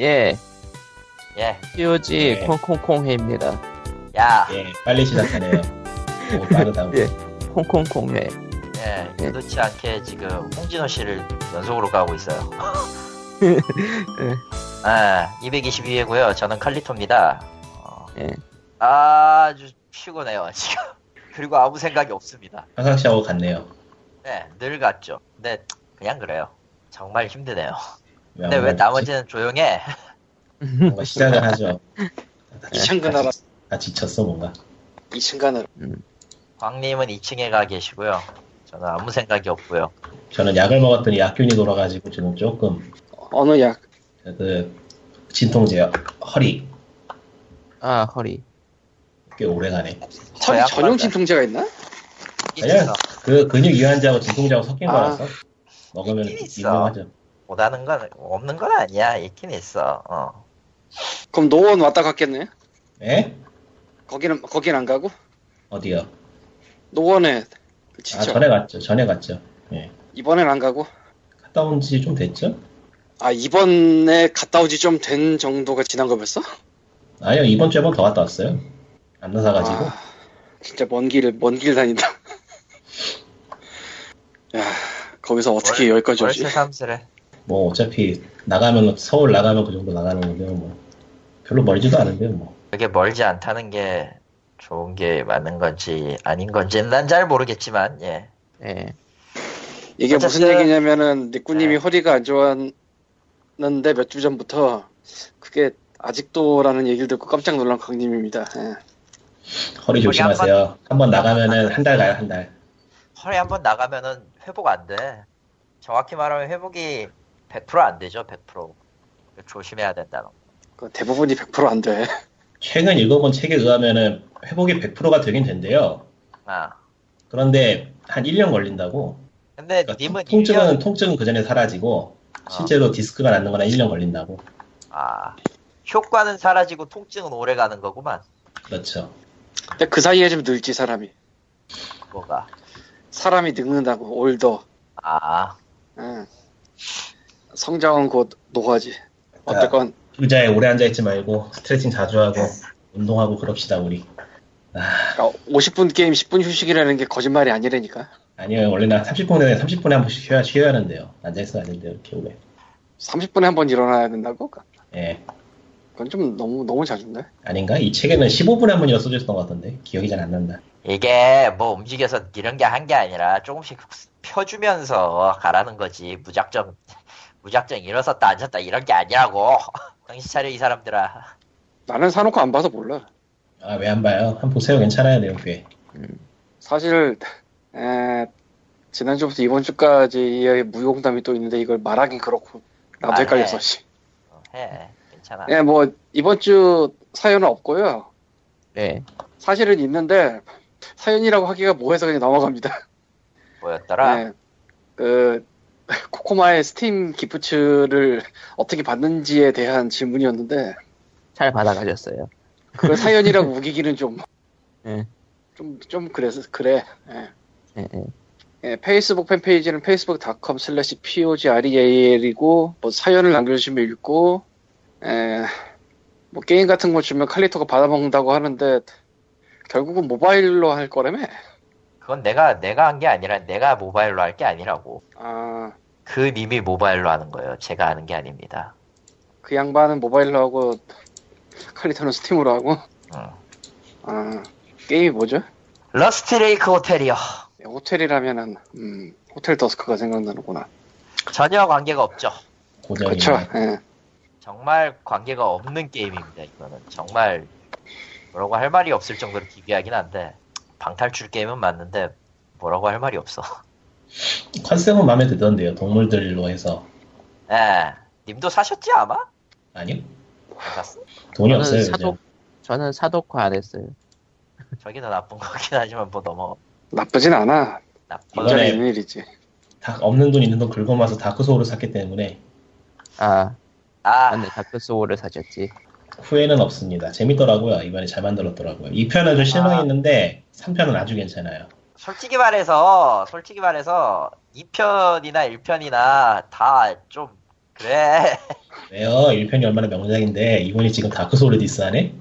예, 예, POG 예. 콩콩콩회입니다. 야, 예, 빨리 시작하네요. 오, 빠르다. 예. 콩콩콩회. 예, 예. 그렇지 않게 지금 홍진호 씨를 연속으로 가고 있어요. 예. 아, 222회고요. 저는 칼리토입니다. 어, 예. 아주 피곤해요, 지금. 그리고 아무 생각이 없습니다. 평상시하고 같네요. 네, 늘 같죠. 근데 그냥 그래요. 정말 힘드네요. 근데 왜 나머지는 조용해? 뭔가 시작을 하죠. 다, 지- 2층 가느라 다 지쳤어, 뭔가. 2층 가느라 광님은 2층에 가 계시고요. 저는 아무 생각이 없고요. 저는 약을 먹었더니 약균이 돌아가지고 지금 조금, 어느 약 그, 진통제, 허리, 아, 허리. 꽤 오래 가네. 허리 전용. 진통제가 있나? 아니야. 그 근육 이완제하고 진통제하고 섞인 아. 거라서 먹으면. 유명하죠. 못하는 건 없는 건 아니야. 있긴 있어. 어. 그럼 노원 왔다 갔겠네. 예? 거기는 거긴 안 가고 어디요? 노원에 그 아. 전에 갔죠. 전에 갔죠. 예. 이번엔 안 가고. 갔다 온 지 좀 됐죠? 아 이번에 갔다 오지 좀 된 정도가 지난 거 벌써? 아니요, 이번 주에 한 번 더 갔다 왔어요. 안 나사가지고. 아, 진짜 먼 길을 먼 길 다닌다. 야 거기서 어떻게 여기까지 오지? 월세 삼스래. 뭐 어차피 나가면 서울 나가면 그 정도 나가는 건데 뭐 별로 멀지도 않은데 뭐 그게 멀지 않다는 게 좋은 게 맞는 건지 아닌 건지는 난 잘 모르겠지만 예. 예. 이게 무슨 어쨌든- 얘기냐면은 니꾸님이 네. 허리가 안 좋았는데 몇 주 전부터 그게 아직도라는 얘기를 듣고 깜짝 놀란 강님입니다. 예. 허리 조심하세요. 한번 나가면은 한 달 가요 한 달. 허리 한번 나가면은 회복 안 돼. 정확히 말하면 회복이 100%안 되죠. 100%. 조심해야 된다는. 그 대부분이 100%안 돼. 최근 읽어본 책에 의하면은 회복이 100%가 되긴 된대요. 아. 그런데 한 1년 걸린다고. 근데 그러니까 님은 통- 통증은 1년 통증은 그 전에 사라지고 아. 실제로 디스크가 낫는 거나 1년 걸린다고. 아. 효과는 사라지고 통증은 오래 가는 거구만. 그렇죠. 근데 그 사이에 좀 늙지 사람이. 뭐가. 사람이 늙는다고 올더. 아. 예. 성장은 곧 노화지. 어쨌건 의자에 오래 앉아 있지 말고 스트레칭 자주 하고 운동하고 그럽시다 우리. 아, 그러니까 50분 게임 10분 휴식이라는 게 거짓말이 아니라니까. 아니요 원래는 30분 내에 30분에 한 번씩 쉬어야, 쉬어야 하는데요. 앉아 안 된대요 이렇게 오래. 30분에 한 번 일어나야 된다고? 예. 그건 좀 너무 너무 자주인데. 아닌가? 이 책에는 15분에 한 번이라 써져 있었던 것 같던데 기억이 잘 안 난다. 이게 뭐 움직여서 이런 게 한 게 아니라 조금씩 펴주면서 가라는 거지. 무작정, 무작정 일어섰다 앉았다 이런 게 아니라고. 정신 차려 이 사람들아. 나는 사놓고 안 봐서 몰라. 아 왜 안 봐요? 한 번 보세요 괜찮아요 내용 꽤. 사실 에, 지난주부터 이번 주까지의 무용담이 또 있는데 이걸 말하긴 그렇고 나도 말해. 헷갈렸어. 씨. 어, 해. 괜찮아. 예, 뭐 이번 주 사연은 없고요. 네. 사실은 있는데 사연이라고 하기가 뭐해서 그냥 넘어갑니다. 뭐였더라? 예, 그 코코마의 스팀 기프츠를 어떻게 받는지에 대한 질문이었는데 잘 받아가셨어요. 그 사연이라고 우기기는 좀 예. 좀, 좀 그래서, 그래. 예. 예, 예. 예, 페이스북 팬페이지는 facebook.com slash pogreal이고, 뭐 사연을 남겨주시면 읽고, 예, 뭐 게임 같은 거 주면 칼리토가 받아먹는다고 하는데, 결국은 모바일로 할 거라며? 그건 내가, 내가 한 게 아니라 내가 모바일로 할 게 아니라고. 아, 그 님이 모바일로 하는 거예요. 제가 하는 게 아닙니다. 그 양반은 모바일로 하고, 칼리토는 Steam으로 하고, 응. 아, 게임이 뭐죠? Rusty Lake Hotel이요. 예, 호텔이라면은, 음, Hotel Dusk가 생각나는구나. 전혀 관계가 없죠. 그쵸, 예. 정말 관계가 없는 게임입니다. 이거는 정말 뭐라고 할 말이 없을 정도로 기괴하긴 한데 방탈출 게임은 맞는데 뭐라고 할 말이 없어. 컨셉은 마음에 들던데요. 동물들로 해서. 예, 님도 사셨지 아마? 아니요? 안 샀어? 돈이 저는 없어요. 사독, 요즘. 저는 사독화 안 했어요. 저기 더 나쁜 거긴 하지만 뭐 너무 나쁘진 않아. 나쁜 이번에- 어차피 있는 일이지. 다 없는 돈 있는 돈 긁어모아서 Dark Souls를 샀기 때문에 아, 아 맞네. Dark Souls를 사셨지. 후회는 없습니다. 재밌더라고요. 이번에 잘 만들었더라고요. 2편은 좀 실망했는데 3편은 아주 괜찮아요. 솔직히 말해서 솔직히 말해서 2편이나 1편이나 다 좀 그래. 왜요? 1편이 얼마나 명작인데 이분이 지금 Dark Souls diss하네?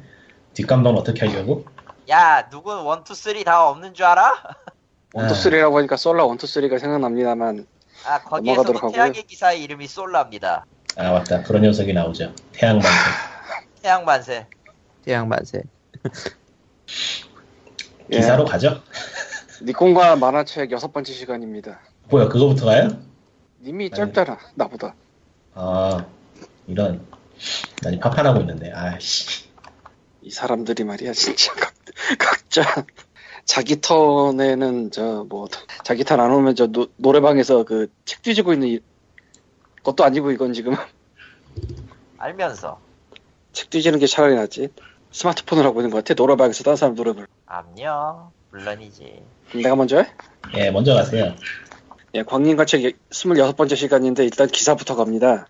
뒷감당은 어떻게 하려고? 야, 누군 one two three 다 없는 줄 알아? one two 아. three라고 하니까 솔라 one two three가 생각납니다만 아, 거기에서 하고요. 태양의 기사의 이름이 솔라입니다. 아 맞다 그런 녀석이 나오죠 태양만세 태양 만세. 태양 만세. 예. 기사로 가죠? 니콘과 만화책 여섯 번째 시간입니다. 뭐야 그거부터 가요? 님이 짧잖아 나보다. 아 이런 아니 파판하고 있는데 아씨 이 사람들이 말이야 진짜 각, 각자 자기 턴에는 저 뭐 자기 턴 안 오면 저 노, 노래방에서 그 책 뒤지고 있는 이- 것도 아니고 이건 지금 알면서. 책 뒤지는 게 차라리 낫지 스마트폰을 하고 있는 것 같아 노래방에서 다른 사람 노래 부르 암요. 물론이지. 내가 먼저 해? 예 먼저 가세요 예, 광림과 책 26번째 시간인데 일단 기사부터 갑니다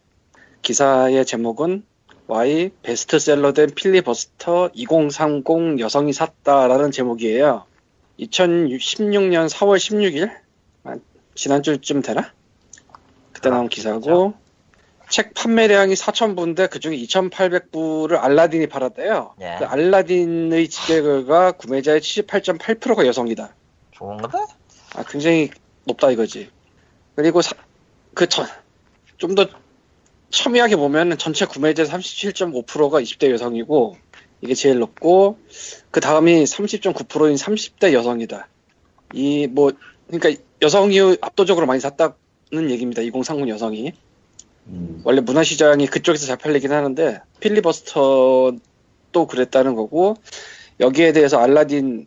기사의 제목은 Y 베스트셀러된 필리버스터 2030 여성이 샀다라는 제목이에요 2016년 4월 16일 아, 지난주쯤 되나? 그때 나온 기사고 책 판매량이 4,000부인데 그중에 2,800부를 알라딘이 팔았대요. 예. 그 알라딘의 결과 구매자의 78.8%가 여성이다. 좋은 거다? 아, 굉장히 높다 이거지. 그리고 그좀 더 첨예하게 보면 전체 구매자의 37.5%가 20대 여성이고 이게 제일 높고 그 다음이 30.9%인 30대 여성이다. 이 뭐 그러니까 여성이 압도적으로 많이 샀다는 얘기입니다. 2030 여성이. 음, 원래 문화 시장이 그쪽에서 잘 팔리긴 하는데 필리버스터도 그랬다는 거고 여기에 대해서 알라딘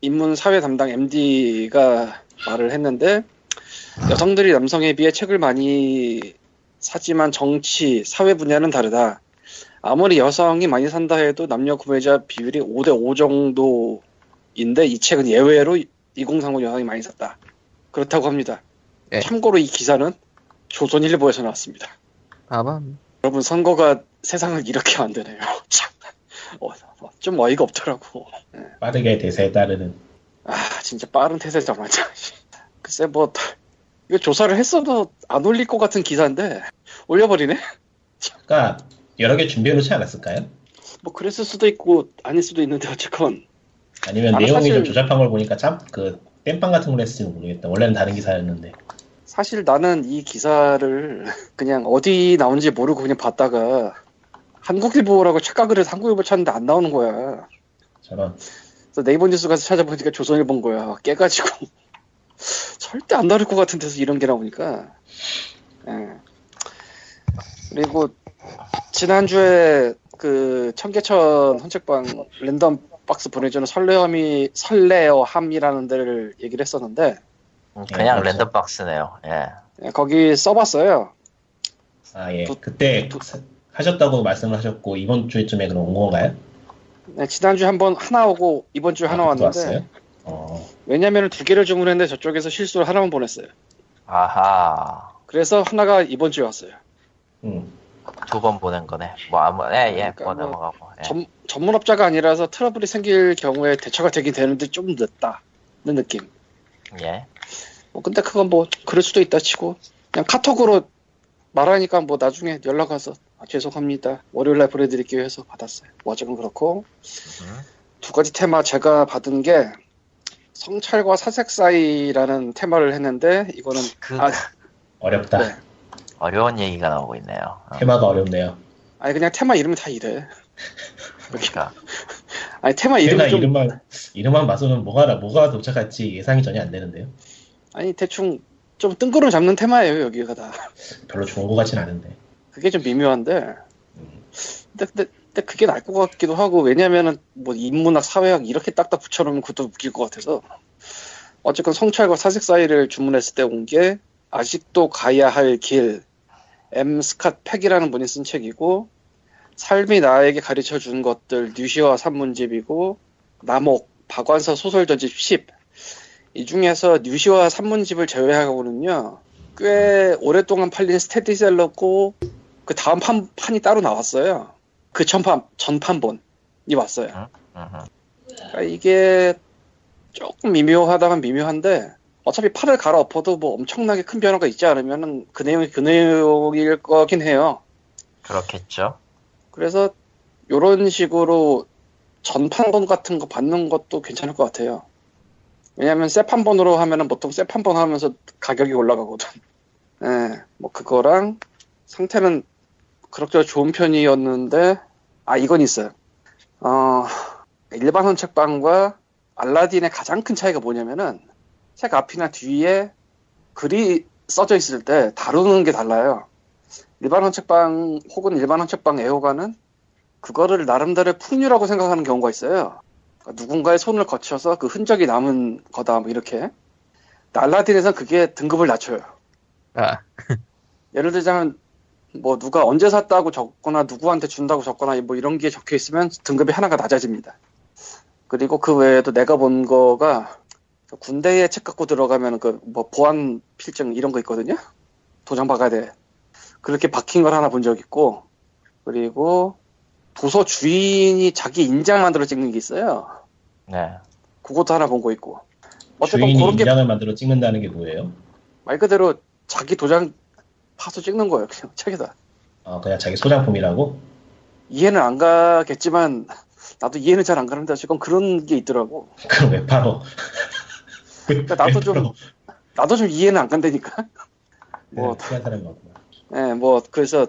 인문 사회 담당 MD가 말을 했는데 여성들이 남성에 비해 책을 많이 사지만 정치, 사회 분야는 다르다. 아무리 여성이 많이 산다 해도 남녀 구매자 비율이 5대5 정도인데 이 책은 예외로 2030 여성이 많이 샀다. 그렇다고 합니다. 네. 참고로 이 기사는 조선일보에서 나왔습니다. 아밤. 여러분 선거가 세상을 이렇게 만드네요. 참, 어, 어, 좀 어이가 없더라고. 빠르게 대세에 따르는 아 진짜 빠른 태세자마자. 글쎄 뭐 이거 조사를 했어도 안 올릴 것 같은 기사인데 올려버리네. 그러니까 여러 개 준비해 놓지 않았을까요? 뭐 그랬을 수도 있고 아닐 수도 있는데 어쨌건 아니면 내용이 사실- 좀 조잡한 걸 보니까 참 그 땜빵 같은 걸 했을지 모르겠다 원래는 다른 기사였는데 사실 나는 이 기사를 그냥 어디 나온지 모르고 그냥 봤다가 한국일보라고 착각을 해서 한국일보 찾는데 안 나오는 거야. 저런 그래서 네이버 뉴스 가서 찾아보니까 조선일보인 거야. 깨가지고 절대 안 나올 것 같은 데서 이런 게 나오니까. 예. 그리고 지난주에 그 청계천 헌책방 랜덤 박스 보내주는 설레함이 설레어함이라는 데를 얘기를 했었는데 음, 그냥 예, 랜덤 박스네요. 예. 예, 거기 써봤어요. 아예 두- 그때 두- 사- 하셨다고 말씀을 하셨고 이번 주쯤에 그럼 온 건가요? 네, 지난주 한번 하나 오고 이번 주에 하나 아, 그것도 왔는데 왔어요? 어, 왜냐면 두 개를 주문했는데 저쪽에서 실수로 하나만 보냈어요. 아하. 그래서 하나가 이번 주에 왔어요. 음, 두 번 보낸 거네. 뭐 아무 예, 예. 그러니까 뭐뭐 넘어가고. 예. 전, 전문업자가 아니라서 트러블이 생길 경우에 대처가 되긴 되는데 좀 늦다는 느낌. 예. 뭐 근데 그건 뭐 그럴 수도 있다 치고 그냥 카톡으로 말하니까 뭐 나중에 연락 와서 아, 죄송합니다 월요일날 보내드릴게요 해서 받았어요. 뭐 어쨌건 그렇고 음. 두 가지 테마 제가 받은 게 성찰과 사색 사이라는 테마를 했는데 이거는 그 아, 어렵다 네. 어려운 얘기가 나오고 있네요. 어, 테마가 어렵네요 아니 그냥 테마 이름이 다 이래. 그러니까. 아니 테마 이름이 좀 이름만 이름만 봐서는 뭐가 뭐가 도착할지 예상이 전혀 안 되는데요. 아니 대충 좀 뜬구름 잡는 테마예요 여기가 다. 별로 좋은 것 같진 않은데. 그게 좀 미묘한데. 근데, 근데, 근데 그게 나을 것 같기도 하고 왜냐면은 뭐 인문학 사회학 이렇게 딱딱 붙여놓으면 그것도 웃길 것 같아서. 어쨌건 성찰과 사색 사이를 주문했을 때 온 게 아직도 가야 할 길 M 스캇 팩이라는 분이 쓴 책이고 삶이 나에게 가르쳐 준 것들 뉴시와 산문집이고 남옥 박완서 소설 전집 10 이 중에서 뉴시와 산문집을 제외하고는요 꽤 오랫동안 팔린 스테디셀러고 그 다음 판, 판이 따로 나왔어요. 그 전판, 전판본이 왔어요. 그러니까 이게 조금 미묘하다면 미묘한데, 어차피 팔을 갈아엎어도 뭐 엄청나게 큰 변화가 있지 않으면은 그 내용이 그 내용일 거긴 해요. 그렇겠죠. 그래서 이런 식으로 전판본 같은 거 받는 것도 괜찮을 것 같아요. 왜냐면 셋판본으로 하면은 보통 셋판본 하면서 가격이 올라가거든. 예, 뭐 그거랑 상태는 그렇게 좋은 편이었는데 아 이건 있어요. 어 일반 헌책방과 알라딘의 가장 큰 차이가 뭐냐면은 책 앞이나 뒤에 글이 써져 있을 때 다루는 게 달라요. 일반 헌책방 혹은 일반 헌책방 애호가는 그거를 나름대로 풍류라고 생각하는 경우가 있어요. 그러니까 누군가의 손을 거쳐서 그 흔적이 남은 거다 뭐 이렇게. 알라딘에서는 그게 등급을 낮춰요. 아, 예를 들자면 뭐 누가 언제 샀다고 적거나 누구한테 준다고 적거나 뭐 이런 게 적혀 있으면 등급이 하나가 낮아집니다. 그리고 그 외에도 내가 본 거가 군대에 책 갖고 들어가면 그 뭐 보안 필증 이런 거 있거든요. 도장 박아야 돼. 그렇게 박힌 걸 하나 본 적 있고 그리고 도서 주인이 자기 인장 만들어 찍는 게 있어요. 네. 그것도 하나 본 거 있고. 어쨌건 주인이 그런 게 인장을 만들어 찍는다는 게 뭐예요? 말 그대로 자기 도장 파서 찍는 거예요. 그냥 책에다. 어, 그냥 자기 소장품이라고? 이해는 안 가겠지만 나도 이해는 잘 안 가는데 어쨌건 그런 게 있더라고. 그럼 왜 팔어? 그러니까 나도 좀? 나도 좀 이해는 안 간다니까. 네, 뭐, 사람이 많구나. 예, 뭐 그래서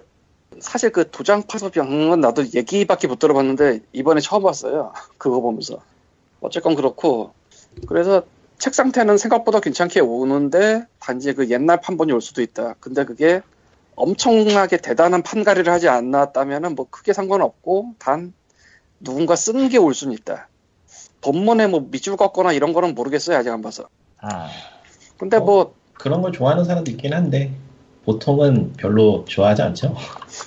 사실 그 도장 파서 병은 나도 얘기밖에 못 들어봤는데 이번에 처음 봤어요. 그거 보면서. 어쨌건 그렇고 그래서 책 상태는 생각보다 괜찮게 오는데 단지 그 옛날 판본이 올 수도 있다. 근데 그게 엄청나게 대단한 판가리를 하지 않았다면은 뭐 크게 상관없고 단 누군가 쓴 게 올 수는 있다. 본문에 뭐 밑줄 걷거나 이런 거는 모르겠어요. 아직 안 봐서. 음. 근데 어? 뭐 그런 걸 좋아하는 사람도 있긴 한데 보통은 별로 좋아하지 않죠?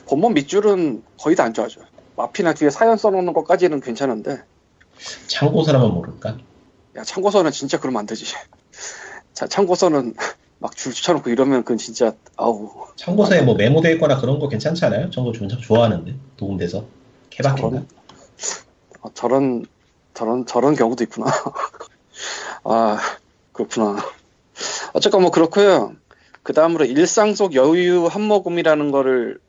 본문 밑줄은 거의 다 안 좋아하죠. 앞이나 뒤에 사연 써놓는 것까지는 괜찮은데 참고 사람은 모를까? 야 참고서는 진짜 그러면 안 되지. 자 참고서는 막 줄 쳐놓고 이러면 그건 진짜 아우 참고서에 뭐 메모돼 있거나 그런 거 괜찮지 않아요? 저거 좀 좋아하는데 도움돼서 케바케인가? 저런 어, 저런 저런 저런 경우도 있구나. 아 그렇구나. 어쨌건 뭐 그렇고요. 그 다음으로 일상 속 여유 한 모금이라는 거를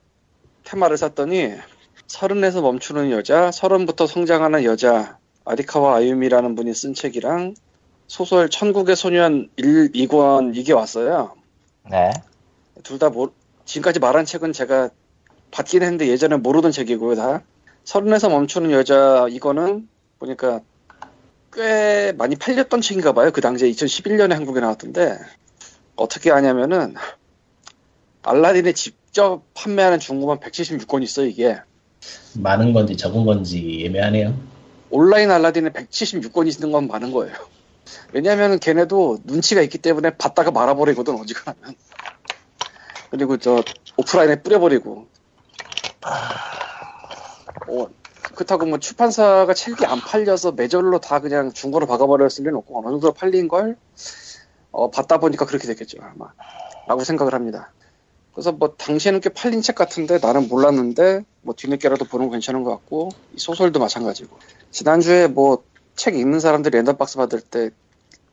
테마를 샀더니 서른에서 멈추는 여자, 서른부터 성장하는 여자 아리카와 아유미라는 분이 쓴 책이랑 소설 천국의 소년 1, 2권 이게 왔어요. 네. 둘다 지금까지 말한 책은 제가 받긴 했는데 예전에 모르던 책이고요 다 서른에서 멈추는 여자 이거는 보니까 꽤 많이 팔렸던 책인가 봐요 그 당시에 2011년에 한국에 나왔던데 어떻게 하냐면은 알라딘에 직접 판매하는 중고만 176권 있어 이게. 많은 건지 적은 건지 애매하네요. 온라인 알라딘에 176권이 있는 건 많은 거예요. 왜냐하면 걔네도 눈치가 있기 때문에 받다가 말아버리거든 어지간하면. 그리고 저 오프라인에 뿌려버리고. 어, 그렇다고 뭐 출판사가 책이 안 팔려서 매절로 다 그냥 중고로 박아버렸을 리는 없고 어느 정도 팔린 걸 어, 받다 보니까 그렇게 됐겠죠 아마 라고 생각을 합니다 그래서 뭐 당시에는 꽤 팔린 책 같은데 나는 몰랐는데 뭐 뒤늦게라도 보는 거 괜찮은 것 같고 이 소설도 마찬가지고 지난주에 뭐 책 읽는 사람들이 랜덤 박스 받을 때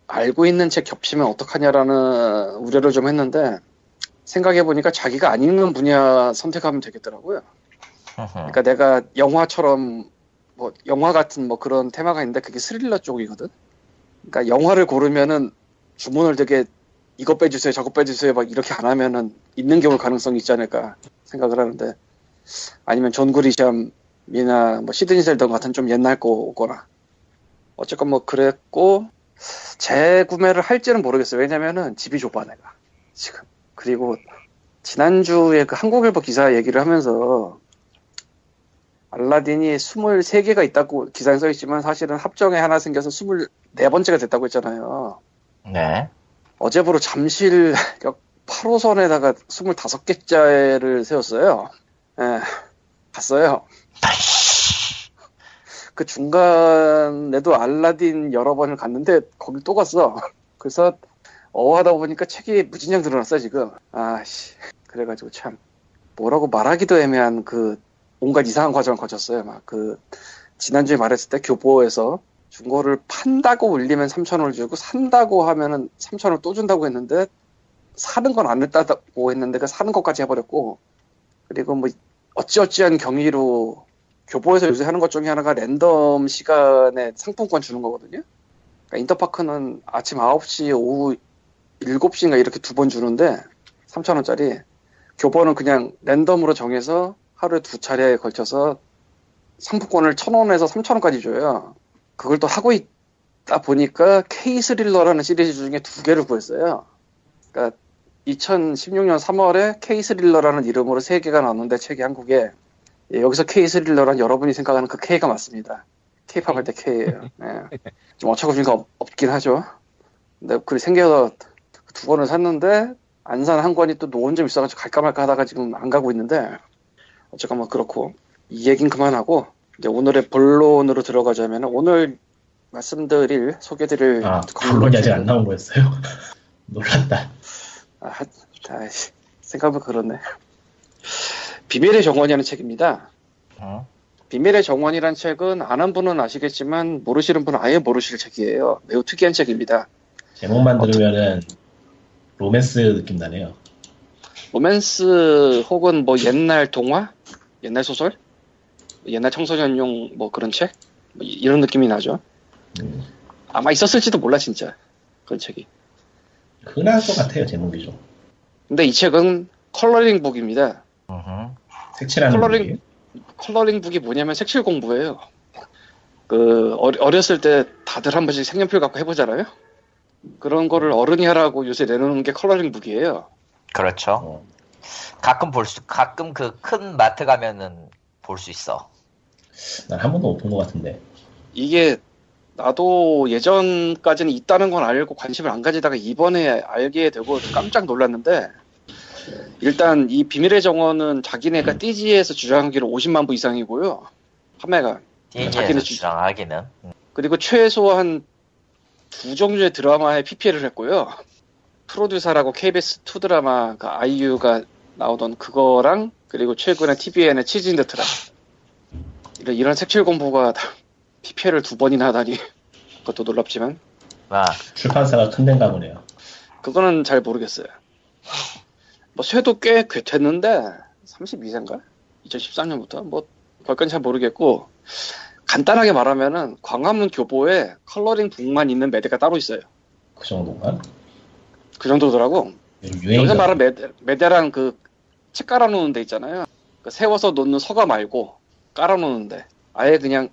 알고 있는 책 겹치면 어떡하냐라는 우려를 좀 했는데 생각해보니까 자기가 안 읽는 분야 선택하면 되겠더라고요. 그러니까 내가 영화처럼 뭐 영화 같은 뭐 그런 테마가 있는데 그게 스릴러 쪽이거든. 그러니까 영화를 고르면은 주문을 되게 이거 빼주세요, 저거 빼주세요 막 이렇게 안 하면은 있는 게 올 가능성이 있지 않을까 생각을 하는데 아니면 존 그리샴이나 뭐 시드니 셀던 같은 좀 옛날 거 오거나 어쨌건 뭐 그랬고 재구매를 할지는 모르겠어요. 왜냐면은 집이 좁아 내가 지금 그리고 지난주에 그 한국일보 기사 얘기를 하면서 알라딘이 23개가 있다고 기사에 써 있지만 사실은 합정에 하나 생겨서 24번째가 됐다고 했잖아요. 네. 어제부로 잠실역 8호선에다가 25개짜리를 세웠어요. 예, 갔어요. 그 중간에도 알라딘 여러 번을 갔는데 거길 또 갔어. 그래서 어하다 보니까 책이 무진장 늘어났어 지금. 아씨 그래가지고 참 뭐라고 말하기도 애매한 그 온갖 이상한 과정을 거쳤어요. 막 그 지난주에 말했을 때 교보에서 중고를 판다고 올리면 3,000원을 주고 산다고 하면은 3,000원 또 준다고 했는데 사는 건 안 했다고 했는데 그 사는 것까지 해버렸고 그리고 뭐 어찌어찌한 경위로 교보에서 요새 하는 것 중에 하나가 랜덤 시간에 상품권 주는 거거든요. 그러니까 인터파크는 아침 9시, 오후 7시인가 이렇게 두 번 주는데 3,000원짜리 교보는 그냥 랜덤으로 정해서 하루에 두 차례에 걸쳐서 상품권을 1,000원에서 3,000원까지 줘요. 그걸 또 하고 있다 보니까 K 스릴러라는 시리즈 중에 두 개를 구했어요. 그러니까 2016년 3월에 K 스릴러라는 이름으로 세 개가 나왔는데 책이 한국에 예, 여기서 K 스릴러란 여러분이 생각하는 그 K가 맞습니다. K-팝 할 때 K예요. 예. 좀 어처구니가 없- 없긴 하죠. 근데 그리 생겨서 두 권을 샀는데 안 산 한 권이 또 노원 좀 있어가지고 갈까 말까 하다가 지금 안 가고 있는데 어쨌건 뭐 그렇고 이 얘긴 그만하고 이제 오늘의 본론으로 들어가자면 오늘 말씀드릴 소개드릴 아, 본론이 아직 안 나온 거였어요? 놀랐다. 아, 하- 아이씨, 생각해보면 그렇네. 비밀의 정원이라는 책입니다. 응? 비밀의 정원이라는 책은 아는 분은 아시겠지만 모르시는 분은 아예 모르실 책이에요. 매우 특이한 책입니다. 제목만 들으면은 로맨스 느낌 나네요. 로맨스 혹은 뭐 옛날 동화? 옛날 소설? 옛날 청소년용 뭐 그런 책? 뭐 이- 이런 느낌이 나죠. 음, 아마 있었을지도 몰라 진짜 그런 책이. 흔할 것 같아요, 제목이 좀. 근데 이 책은 coloring book입니다. 응. 색칠하는 coloring- 분위기. coloring book이 뭐냐면 색칠 공부예요. 그 어렸을 때 다들 한 번씩 색연필 갖고 해보잖아요. 그런 거를 어른이 하라고 요새 내놓는 게 컬러링 북이에요. 그렇죠. 어, 가끔 볼 수, 가끔 그 큰 마트 가면은 볼 수 있어. 난 한 번도 못 본 것 같은데. 이게 나도 예전까지는 있다는 건 알고 관심을 안 가지다가 이번에 알게 되고 깜짝 놀랐는데 일단 이 비밀의 정원은 자기네가 띠지에서 주장하기로 50만 부 이상이고요. 판매가. 자기는 주- 주장하기는. 응. 그리고 최소한 두 종류의 드라마에 PPL을 했고요. 프로듀서라고 KBS 2 드라마 그 아이유가 나오던 그거랑 그리고 최근에 TVN의 치즈인드 트라 이런, 이런 색칠 공부가 PPL을 두 번이나 하다니 그것도 놀랍지만 아, 출판사가 큰 데인가 보네요. 그거는 잘 모르겠어요. 뭐 쇠도 꽤꽤 됐는데 32세인가? 2013년부터 뭐 그건 잘 모르겠고 간단하게 말하면은 광화문 교보에 coloring book만 있는 매대가 따로 있어요. 그 정도가? 그 정도더라고. 여기서 말하는 매대, 매대랑 그 책 깔아놓는 데 있잖아요. 그 세워서 놓는 서가 말고 깔아놓는데 아예 그냥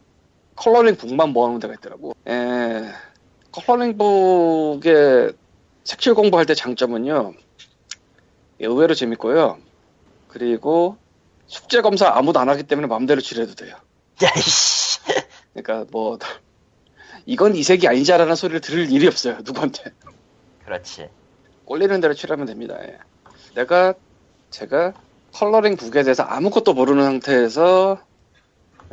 coloring book만 모아놓은 데가 있더라고. 에, coloring book의 색칠 공부할 때 장점은요. 예, 의외로 재밌고요. 그리고 숙제 검사 아무도 안 하기 때문에 마음대로 칠해도 돼요. 야이씨. 그러니까 뭐 이건 이 색이 아니자라는 소리를 들을 일이 없어요. 누구한테. 그렇지. 꼴리는 대로 칠하면 됩니다. 예. 내가 제가 컬러링 북에 대해서 아무것도 모르는 상태에서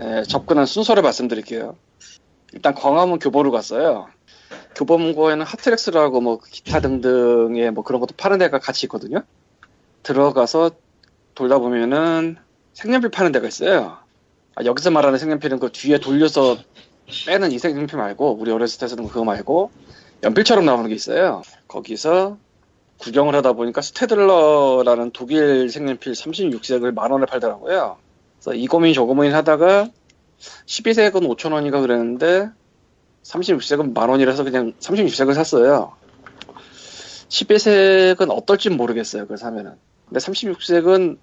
예, 접근한 순서를 말씀드릴게요. 일단 광화문 교보를 갔어요. 교보문고에는 하트렉스라고 뭐 기타 등등의 뭐 그런 것도 파는 데가 같이 있거든요. 들어가서 돌다 보면은 색연필 파는 데가 있어요. 아, 여기서 말하는 색연필은 그 뒤에 돌려서 빼는 이 색연필 말고 우리 어렸을 때 쓰는 그거 말고 연필처럼 나오는 게 있어요. 거기서 구경을 하다 보니까 스테들러라는 독일 색연필 36색을 만 원에 팔더라고요. 그래서 이 고민 저 고민 하다가 12색은 5천 원인가 그랬는데 36색은 만 원이라서 그냥 36색을 샀어요. 12색은 어떨지 모르겠어요. 그걸 사면은. 근데 36색은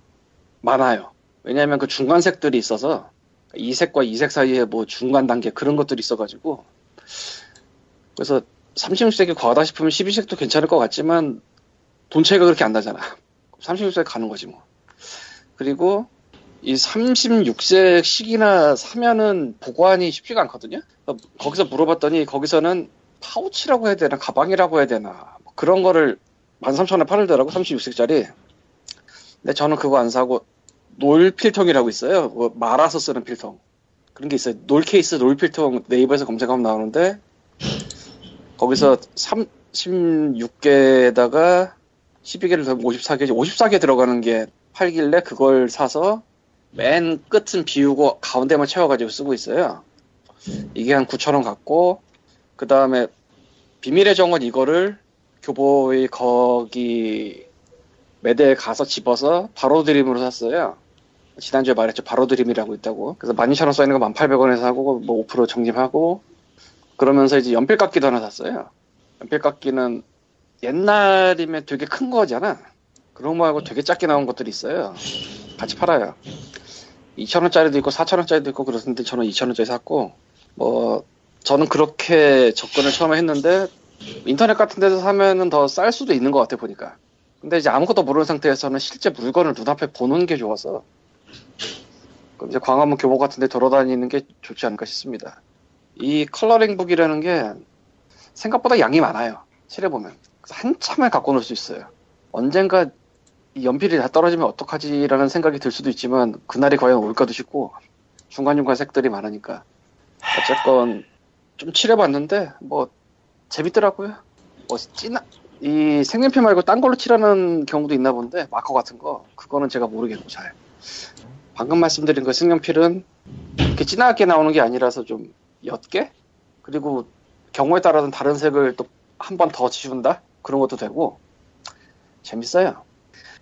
많아요. 왜냐하면 그 중간색들이 있어서 이 색과 이색 사이에 뭐 중간 단계 그런 것들이 있어가지고 그래서 36색이 과하다 싶으면 12색도 괜찮을 것 같지만 돈 차이가 그렇게 안 나잖아. 36색 가는 거지 뭐. 그리고 이 36색씩이나 사면은 보관이 쉽지가 않거든요. 거기서 물어봤더니 거기서는 파우치라고 해야 되나 가방이라고 해야 되나 뭐 그런 거를 13,000원에 팔더라고 36색짜리. 근데 저는 그거 안 사고 놀 필통이라고 있어요. 뭐 말아서 쓰는 필통. 그런 게 있어요. 놀 케이스 놀 필통 네이버에서 검색하면 나오는데 거기서 36개에다가 12개를 더하면 54개, 54개 들어가는 게 팔길래 그걸 사서 맨 끝은 비우고 가운데만 채워가지고 쓰고 있어요. 이게 한 9,000원 같고 그 다음에 비밀의 정원 이거를 교보의 거기 매대에 가서 집어서 바로 드림으로 샀어요. 지난주에 말했죠. 바로 드림이라고 있다고. 그래서 12,000원 써있는 거 1,800원에 사고 뭐5% 적립하고 그러면서 이제 연필 깎기도 하나 샀어요. 연필 깎기는 옛날이면 되게 큰 거잖아. 그런 거 말고 되게 작게 나온 것들이 있어요. 같이 팔아요. 2,000원짜리도 있고 4,000원짜리도 있고 그렇는데 저는 2,000원짜리 샀고 뭐 저는 그렇게 접근을 처음에 했는데 인터넷 같은 데서 사면은 더 쌀 수도 있는 것 같아 보니까. 근데 이제 아무것도 모르는 상태에서는 실제 물건을 눈앞에 보는 게 좋아서 그럼 이제 광화문 교보 같은 데 돌아다니는 게 좋지 않을까 싶습니다. 이 컬러링 북이라는 게 생각보다 양이 많아요. 그래서 한참을 갖고 놀 수 있어요. 언젠가 이 연필이 다 떨어지면 어떡하지라는 생각이 들 수도 있지만 그날이 과연 올까도 싶고 중간중간 색들이 많으니까 어쨌건 좀 칠해봤는데 뭐 재밌더라고요. 뭐 진한 이 색연필 말고 딴 걸로 칠하는 경우도 있나 본데 마커 같은 거 그거는 제가 모르겠고 잘 방금 말씀드린 그 색연필은 이렇게 진하게 나오는 게 아니라서 좀 옅게 그리고 경우에 따라서는 다른 색을 또 한 번 더 지운다 그런 것도 되고 재밌어요.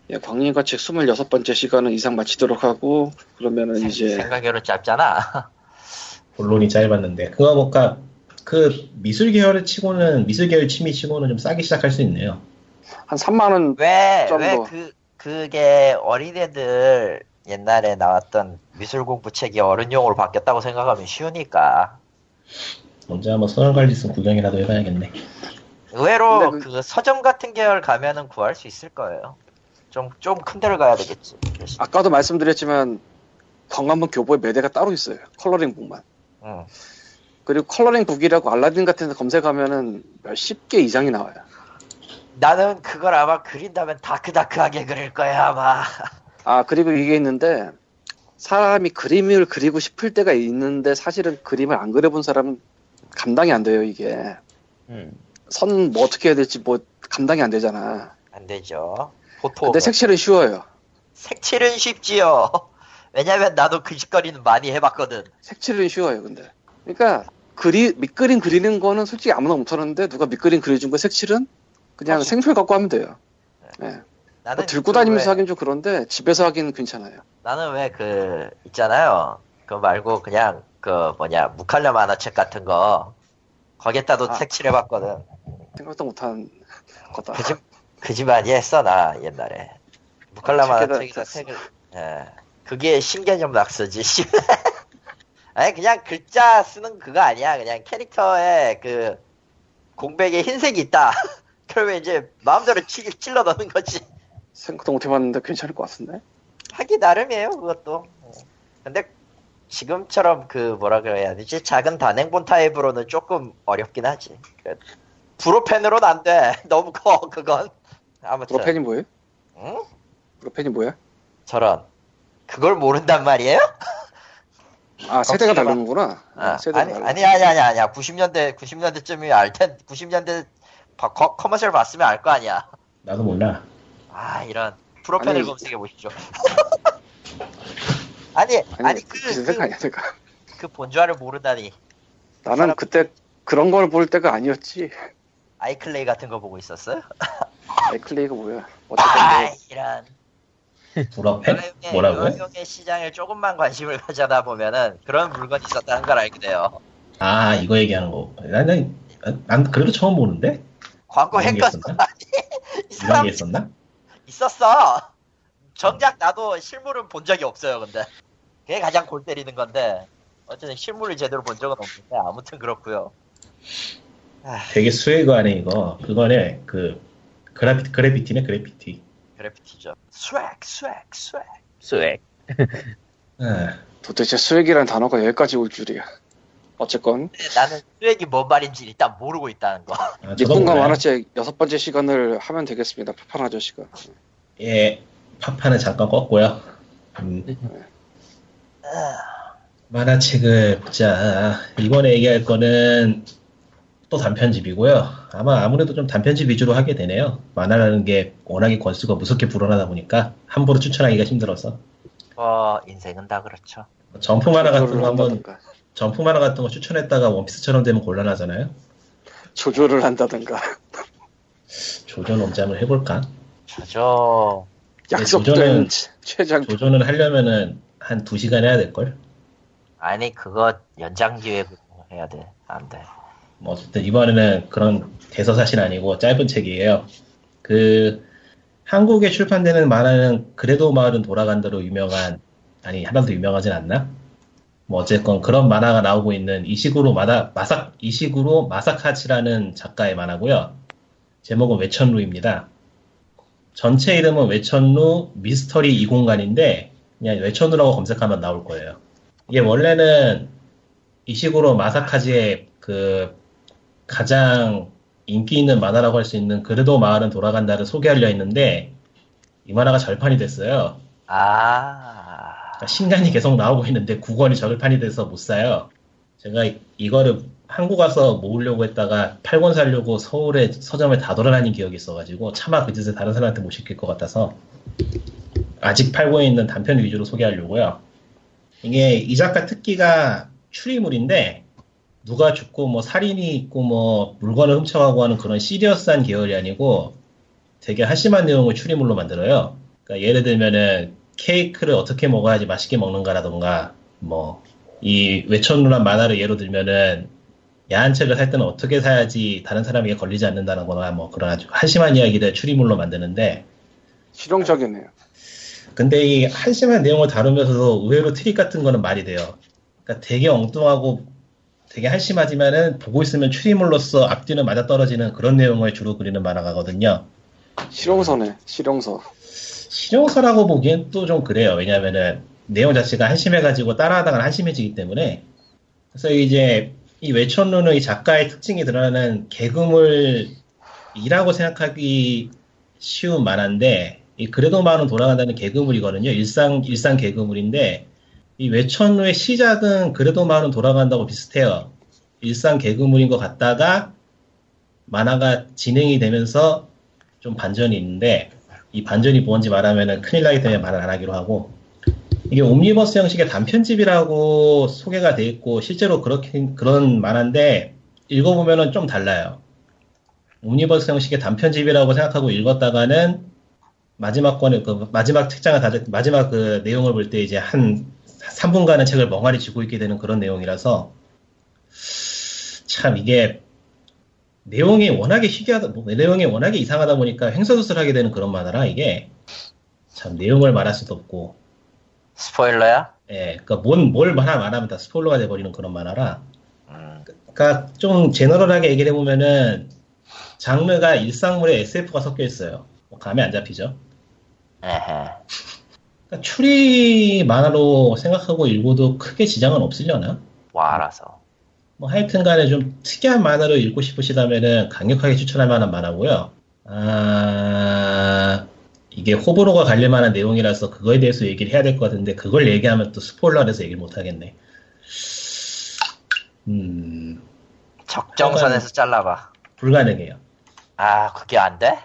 예, 광림과 책 26번째 시간은 이상 마치도록 하고 그러면은 이제 생각외로 짧잖아. 본론이 짧았는데 그거 뭔가 그 미술 계열을 치고는 미술 계열 취미 치고는 좀 싸게 시작할 수 있네요. 한 3만 원 왜, 정도. 왜 그, 그게 어린애들 옛날에 나왔던 미술 공부 책이 어른용으로 바뀌었다고 생각하면 쉬우니까. 언제 한번 서울 갈 일 있음 구경이라도 해봐야겠네. 의외로 근데 그... 서점 같은 계열 가면은 구할 수 있을 거예요. 좀, 좀 큰 데를 가야 되겠지. 아까도 말씀드렸지만 광화문 교보에 매대가 따로 있어요. coloring book만. 응. 그리고 coloring book이라고 알라딘 같은 데 검색하면은 몇십 개 이상이 나와요. 나는 그걸 아마 그린다면 다크다크하게 그릴 거야, 아마. 아 그리고 이게 있는데 사람이 그림을 그리고 싶을 때가 있는데 사실은 그림을 안 그려본 사람은 감당이 안 돼요 이게 음. 선 뭐 어떻게 해야 될지 뭐 감당이 안 되잖아 안 되죠. 포토. 근데 색칠은 쉬워요 색칠은 쉽지요. 왜냐면 나도 그 짓거리는 많이 해봤거든. 색칠은 쉬워요 근데 그러니까 그리 밑그림 그리는 거는 솔직히 아무나 못하는데 누가 밑그림 그려준 거 색칠은 그냥 사실- 생필 갖고 하면 돼요 예. 나는 뭐 들고 그 다니면서 왜- 하긴 좀 그런데 집에서 하긴 괜찮아요 나는 왜 그 있잖아요. 그거 말고 그냥 그 뭐냐 무칼라 만화책 같은 거 거기에다도 아. 색칠해봤거든. 생각도 못한 거다 그집 그집 많이 했어 나 옛날에. 무칼라 아, 책에다 만화책에다 썼어. 색을. 예. 그게 신개념 낙서지. 씨. 아니 그냥 글자 쓰는 그거 아니야. 그냥 캐릭터에 그 공백에 흰색이 있다. 그러면 이제 마음대로 칠, 찔러 넣는 거지. 생각도 못 해봤는데 괜찮을 것 같은데 하기 나름이에요 그것도 근데 지금처럼 그 뭐라 그래야 되지 작은 단행본 타입으로는 조금 어렵긴 하지 그 브로펜으로는 안돼 너무 커 그건 아무튼 브로펜이 뭐예요? 응? 브로펜이 뭐야? 저런 그걸 모른단 말이에요? 아 세대가 봐. 다르는구나 아, 세대가 아니 다르 아니 아니 아니 아니야 90년대 90년대쯤이 알 텐 90년대 바- 커, 머셜 봤으면 알 거 아니야 나도 몰라. 아 이런 브로펜을 아니. 검색해 보시죠 아니 아니, 아니 그, 그 생각 아니야 내가 그 본좌를 모르다니 나는 사람- 그때 그런 걸 볼 때가 아니었지 아이클레이 같은 거 보고 있었어요? 아이클레이가 뭐야 어쨌든 아뭐 이런? 여행의, 뭐라고요? 여행의 시장에 조금만 관심을 가져다 보면은 그런 물건이 있었다는 걸 알게 돼요 아 이거 얘기하는 거. 나는 난 그래도 처음 보는데 광고 이런 게 했건 있었나? 이 이런 사람 게 있었나? 있었어 정작 나도 실물은 본 적이 없어요 근데 그게 가장 골 때리는 건데 어쨌든 실물을 제대로 본 적은 없는데 아무튼 그렇고요 되게 swag하네 이거. 그거네 그 그래피티 그래피티네 그래피티. 그래피티죠 swag swag swag swag. 아, 도대체 swag이라는 단어가 여기까지 올 줄이야 어쨌건 나는 swag이 뭔 말인지 일단 모르고 있다는 거 아, 몰라요. 만화책 여섯 번째 시간을 하면 되겠습니다 파판 아저씨가 예, 파파는 잠깐 껐고요. 음, 만화책을 보자. 이번에 얘기할 거는 또 단편집이고요. 아마 아무래도 좀 단편집 위주로 하게 되네요. 만화라는 게 워낙에 권수가 무섭게 불어나다 보니까 함부로 추천하기가 힘들어서 뭐 인생은 다 그렇죠 점프 만화 같은 거 한번 한다던가. 점프 만화 같은 거 추천했다가 원피스처럼 되면 곤란하잖아요. 조조를 한다든가 조전 엄지 한번 해볼까? 저저 약속된 조조는- 최- 최장 조전을 하려면은 한 2시간 해야 될걸? 아니 그거 연장 기획으로 해야 돼. 안 돼. 뭐 어쨌든 이번에는 그런 대서사실 아니고 짧은 책이에요. 그 한국에 출판되는 만화는 그래도 마을은 돌아간다로 유명한 아니 하나도 유명하진 않나? 뭐 어쨌건 그런 만화가 나오고 있는 이식으로 마다 마삭 이식으로 마사카치라는 작가의 만화고요. 제목은 외천루입니다. 전체 이름은 외천루 미스터리 이 공간인데 그냥 외천루라고 검색하면 나올 거예요. 이게 원래는 이식으로 마사카지의 그 가장 인기 있는 만화라고 할 수 있는 그래도 마을은 돌아간다를 소개하려 했는데 이 만화가 절판이 됐어요. 아 그러니까 신간이 계속 나오고 있는데 9권이 절판이 돼서 못 사요. 제가 이- 이거를 한국 와서 모으려고 했다가 8권 사려고 서울에 서점에 다 돌아다닌 기억이 있어가지고 차마 그 짓을 다른 사람한테 못 시킬 것 같아서 아직 팔고 있는 단편 위주로 소개하려고요. 이게 이 작가 특기가 추리물인데 누가 죽고 뭐 살인이 있고 뭐 물건을 훔쳐가고 하는 그런 시리어스한 계열이 아니고 되게 한심한 내용을 추리물로 만들어요. 그러니까 예를 들면은 케이크를 어떻게 먹어야지 맛있게 먹는가라던가 뭐 이 외천루란 만화를 예로 들면은 야한 책을 살 때는 어떻게 사야지 다른 사람에게 걸리지 않는다거나 뭐 그런 아주 한심한 이야기를 추리물로 만드는데 실용적이네요. 근데 이 한심한 내용을 다루면서도 의외로 트릭 같은 거는 말이 돼요. 그러니까 되게 엉뚱하고 되게 한심하지만은 보고 있으면 추리물로서 앞뒤는 맞아 떨어지는 그런 내용을 주로 그리는 만화가거든요. 실용서네 실용서. 실용서라고 보기엔 또 좀 그래요. 왜냐면은 내용 자체가 한심해가지고 따라하다가 한심해지기 때문에. 그래서 이제 이 외천루는 이 작가의 특징이 드러나는 개그물이라고 생각하기 쉬운 만화인데, 이 그래도 마을은 돌아간다는 개그물이거든요. 일상, 일상 개그물인데, 이 외천루의 시작은 그래도 마을은 돌아간다고 비슷해요. 일상 개그물인 것 같다가 만화가 진행이 되면서 좀 반전이 있는데, 이 반전이 뭔지 말하면 큰일 나기 때문에 말을 안 하기로 하고 이게 옴니버스 형식의 단편집이라고 소개가 돼 있고 실제로 그렇게 그런 만화인데 읽어보면은 좀 달라요. 옴니버스 형식의 단편집이라고 생각하고 읽었다가는 마지막 권의 그 마지막 책장을 닫을 마지막 그 내용을 볼 때 이제 한 3분간의 책을 멍하니 쥐고 있게 되는 그런 내용이라서 참 이게 내용이 워낙에 희귀하다, 뭐, 내용이 워낙에 이상하다 보니까 횡설수설 하게 되는 그런 만화라 이게 참 내용을 말할 수도 없고, 스포일러야? 예, 그러니까 뭔, 뭘 하나 말하면 다 스포일러가 돼버리는 그런 만화라. 음, 그러니까 좀 제너럴하게 얘기를 해보면은 장르가 일상물에 SF가 섞여 있어요. 뭐 감이 안 잡히죠. 에헤. 추리 만화로 생각하고 읽어도 크게 지장은 없으려나? 뭐 알아서. 뭐 하여튼 간에 좀 특이한 만화로 읽고 싶으시다면은 강력하게 추천할 만한 만화고요. 아, 이게 호불호가 갈릴 만한 내용이라서 그거에 대해서 얘기를 해야 될 것 같은데 그걸 얘기하면 또 스포일러라서 얘기를 못 하겠네. 음, 적정선에서 잘라봐. 불가능해요. 아 그게 안 돼?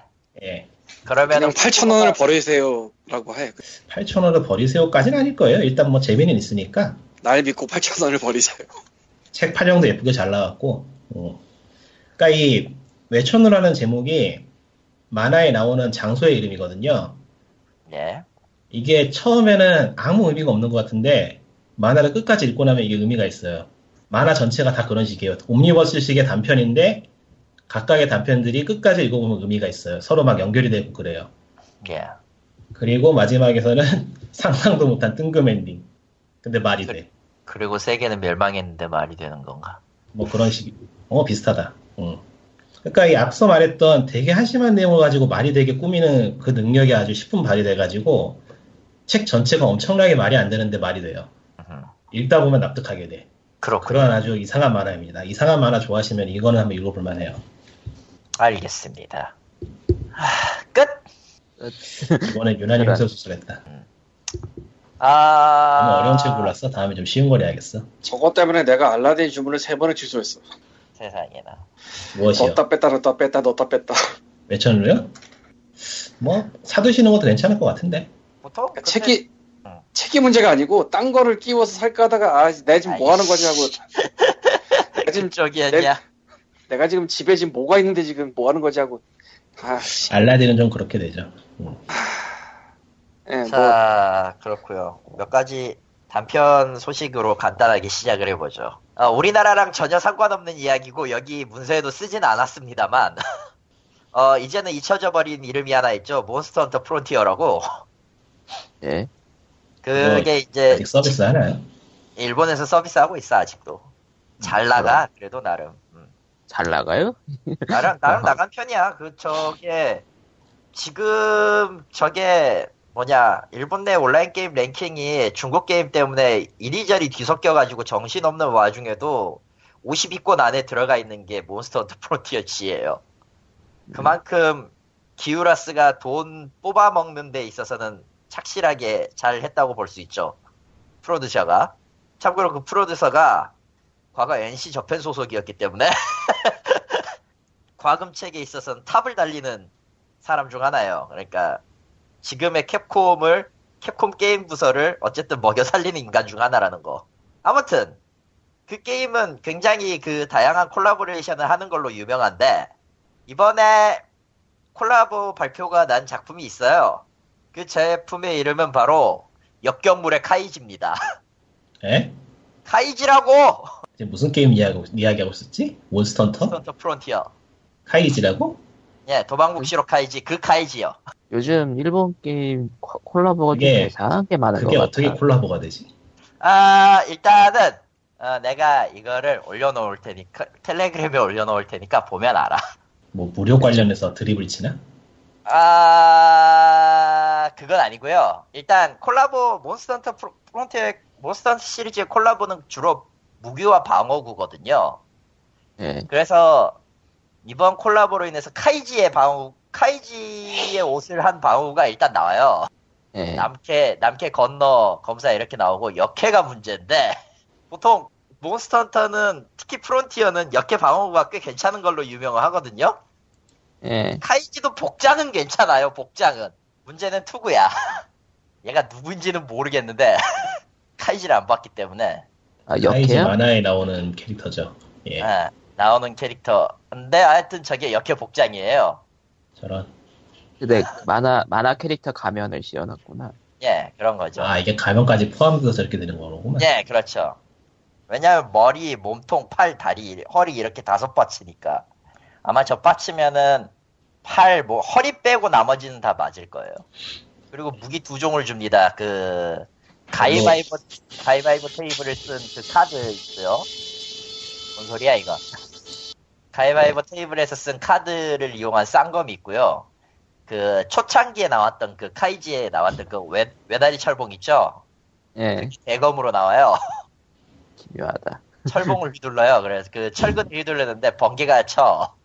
예. 그러면 그냥 8천 원을 버리세요 라고 해. 8,000원을 버리세요까지는 아닐 거예요. 일단 뭐 재미는 있으니까. 날 믿고 8천 원을 버리세요. 책 판형도 예쁘게 잘 나왔고, 어. 그러니까 이 외천우라는 제목이 만화에 나오는 장소의 이름이거든요. 예. 이게 처음에는 아무 의미가 없는 것 같은데 만화를 끝까지 읽고 나면 이게 의미가 있어요. 만화 전체가 다 그런 식이에요. 옴니버스식의 단편인데 각각의 단편들이 끝까지 읽어보면 의미가 있어요. 서로 막 연결이 되고 그래요. 예. 그리고 마지막에서는 상상도 못한 뜬금 엔딩. 근데 말이 돼. 그리고 세계는 멸망했는데 말이 되는 건가? 뭐 그런 식, 어, 비슷하다. 응. 그러니까 이 앞서 말했던 되게 한심한 내용을 가지고 말이 되게 꾸미는 그 능력이 아주 십분 발휘돼 가지고 책 전체가 엄청나게 말이 안 되는데 말이 돼요. 음흠. 읽다 보면 납득하게 돼. 그렇군요. 그런 아주 이상한 만화입니다. 이상한 만화 좋아하시면 이거는 한번 읽어볼 만 해요. 알겠습니다. 하, 끝! 이번에 유난히 그래. 횡설수설했다. 아. 너무 어려운 책 골랐어. 다음에 좀 쉬운 걸 해야겠어. 저것 때문에 내가 알라딘 주문을 세 번을 취소했어. 세상에나. 무엇이요? 넣었다 뺐다 넣었다 뺐다 넣었다 뺐다. 외천루요? 뭐 사두시는 것도 괜찮을 것 같은데. 보통 그러니까 책이 응. 책이 문제가 아니고 딴 거를 끼워서 살까 하다가 아 내가 지금 뭐 하는 거지 하고 내가 지금 쪽이었냐? 내가 지금 집에 지금 뭐가 있는데 지금 뭐 하는 거지 하고 아씨 알라딘은 좀 그렇게 되죠. 음. 예, 뭐 자, 그렇고요. 몇 가지 단편 소식으로 간단하게 시작을 해보죠. 어, 우리나라랑 전혀 상관없는 이야기고 여기 문서에도 쓰진 않았습니다만 어, 이제는 잊혀져 버린 이름이 하나 있죠. 몬스터 헌터 프론티어라고. 예. 그게 이제 아직 서비스 하나요? 일본에서 서비스하고 있어 아직도. 잘 나가 그래도 나름. 음. 잘 나가요? 나름 나름 나간 편이야. 그 저게 지금 저게 뭐냐 일본 내 온라인 게임 랭킹이 중국 게임 때문에 이리저리 뒤섞여가지고 정신없는 와중에도 50위권 안에 들어가 있는 게 몬스터 헌터 프론티어 G예요. 그만큼 기우라스가 돈 뽑아 먹는 데 있어서는 착실하게 잘 했다고 볼 수 있죠. 프로듀서가. 참고로 그 프로듀서가 과거 NC 저편 소속이었기 때문에 과금책에 있어서는 탑을 달리는 사람 중 하나예요. 그러니까 지금의 캡콤을 캡콤 게임 부서를 어쨌든 먹여 살리는 인간 중 하나라는 거. 아무튼 그 게임은 굉장히 그 다양한 콜라보레이션을 하는 걸로 유명한데 이번에 콜라보 발표가 난 작품이 있어요. 그 제품의 이름은 바로 역경무뢰 카이지입니다. 에? 카이지라고! 지금 무슨 게임 이야기하고, 이야기하고 있었지? 몬스터 헌터? 헌터 프론티어. 카이지라고? 예, 도박묵시록 카이지, 그 카이지요. 요즘 일본 게임 코- 콜라보가 좀 그게- 이상하게 많은 그게 것 어떻게 같아. 콜라보가 되지? 아, 일단은, 어, 내가 이거를 올려놓을 테니까, 텔레그램에 올려놓을 테니까 보면 알아. 뭐 무료 관련해서 드립을 치나? 아, 그건 아니고요 일단 콜라보, 몬스터헌터 프로- 프론티어, 몬스터헌터 시리즈의 콜라보는 주로 무기와 방어구거든요. 예. 그래서 이번 콜라보로 인해서 카이지의 방어, 카이지의 옷을 한 방어구가 일단 나와요. 예. 남캐, 남캐 gunner 검사 이렇게 나오고 여캐가 문제인데 보통 몬스터헌터는 특히 프론티어는 역캐 방어구가 꽤 괜찮은 걸로 유명하거든요. 예. 카이지도 복장은 괜찮아요. 복장은 문제는 투구야. 얘가 누구인지는 모르겠는데 카이지를 안 봤기 때문에 아, 카이지 역해요? 만화에 나오는 캐릭터죠. 예, 예, 나오는 캐릭터. 근데 하여튼 저게 역캐 복장이에요. 저런. 근데 만화 만화 캐릭터 가면을 씌워놨구나. 예, 그런 거죠. 아 이게 가면까지 포함돼서 이렇게 되는 거로구만. 예, 그렇죠. 왜냐면 머리, 몸통, 팔, 다리, 허리 이렇게 다섯 받치니까 아마 저 받치면은 팔, 뭐 허리 빼고 나머지는 다 맞을 거예요. 그리고 무기 두 종을 줍니다. 그 가위바위보 가위바위보 테이블을 쓴 그 카드 있어요. 뭔 소리야 이거? 가위바위보 테이블에서 쓴 카드를 이용한 쌍검이 있고요. 그 초창기에 나왔던 그 카이지에 나왔던 그 외, 외다리 철봉 있죠? 예. 대검으로 나와요. 기묘하다. 철봉을 휘둘러요. 그래서 그 철근 휘둘르는데 번개가 쳐.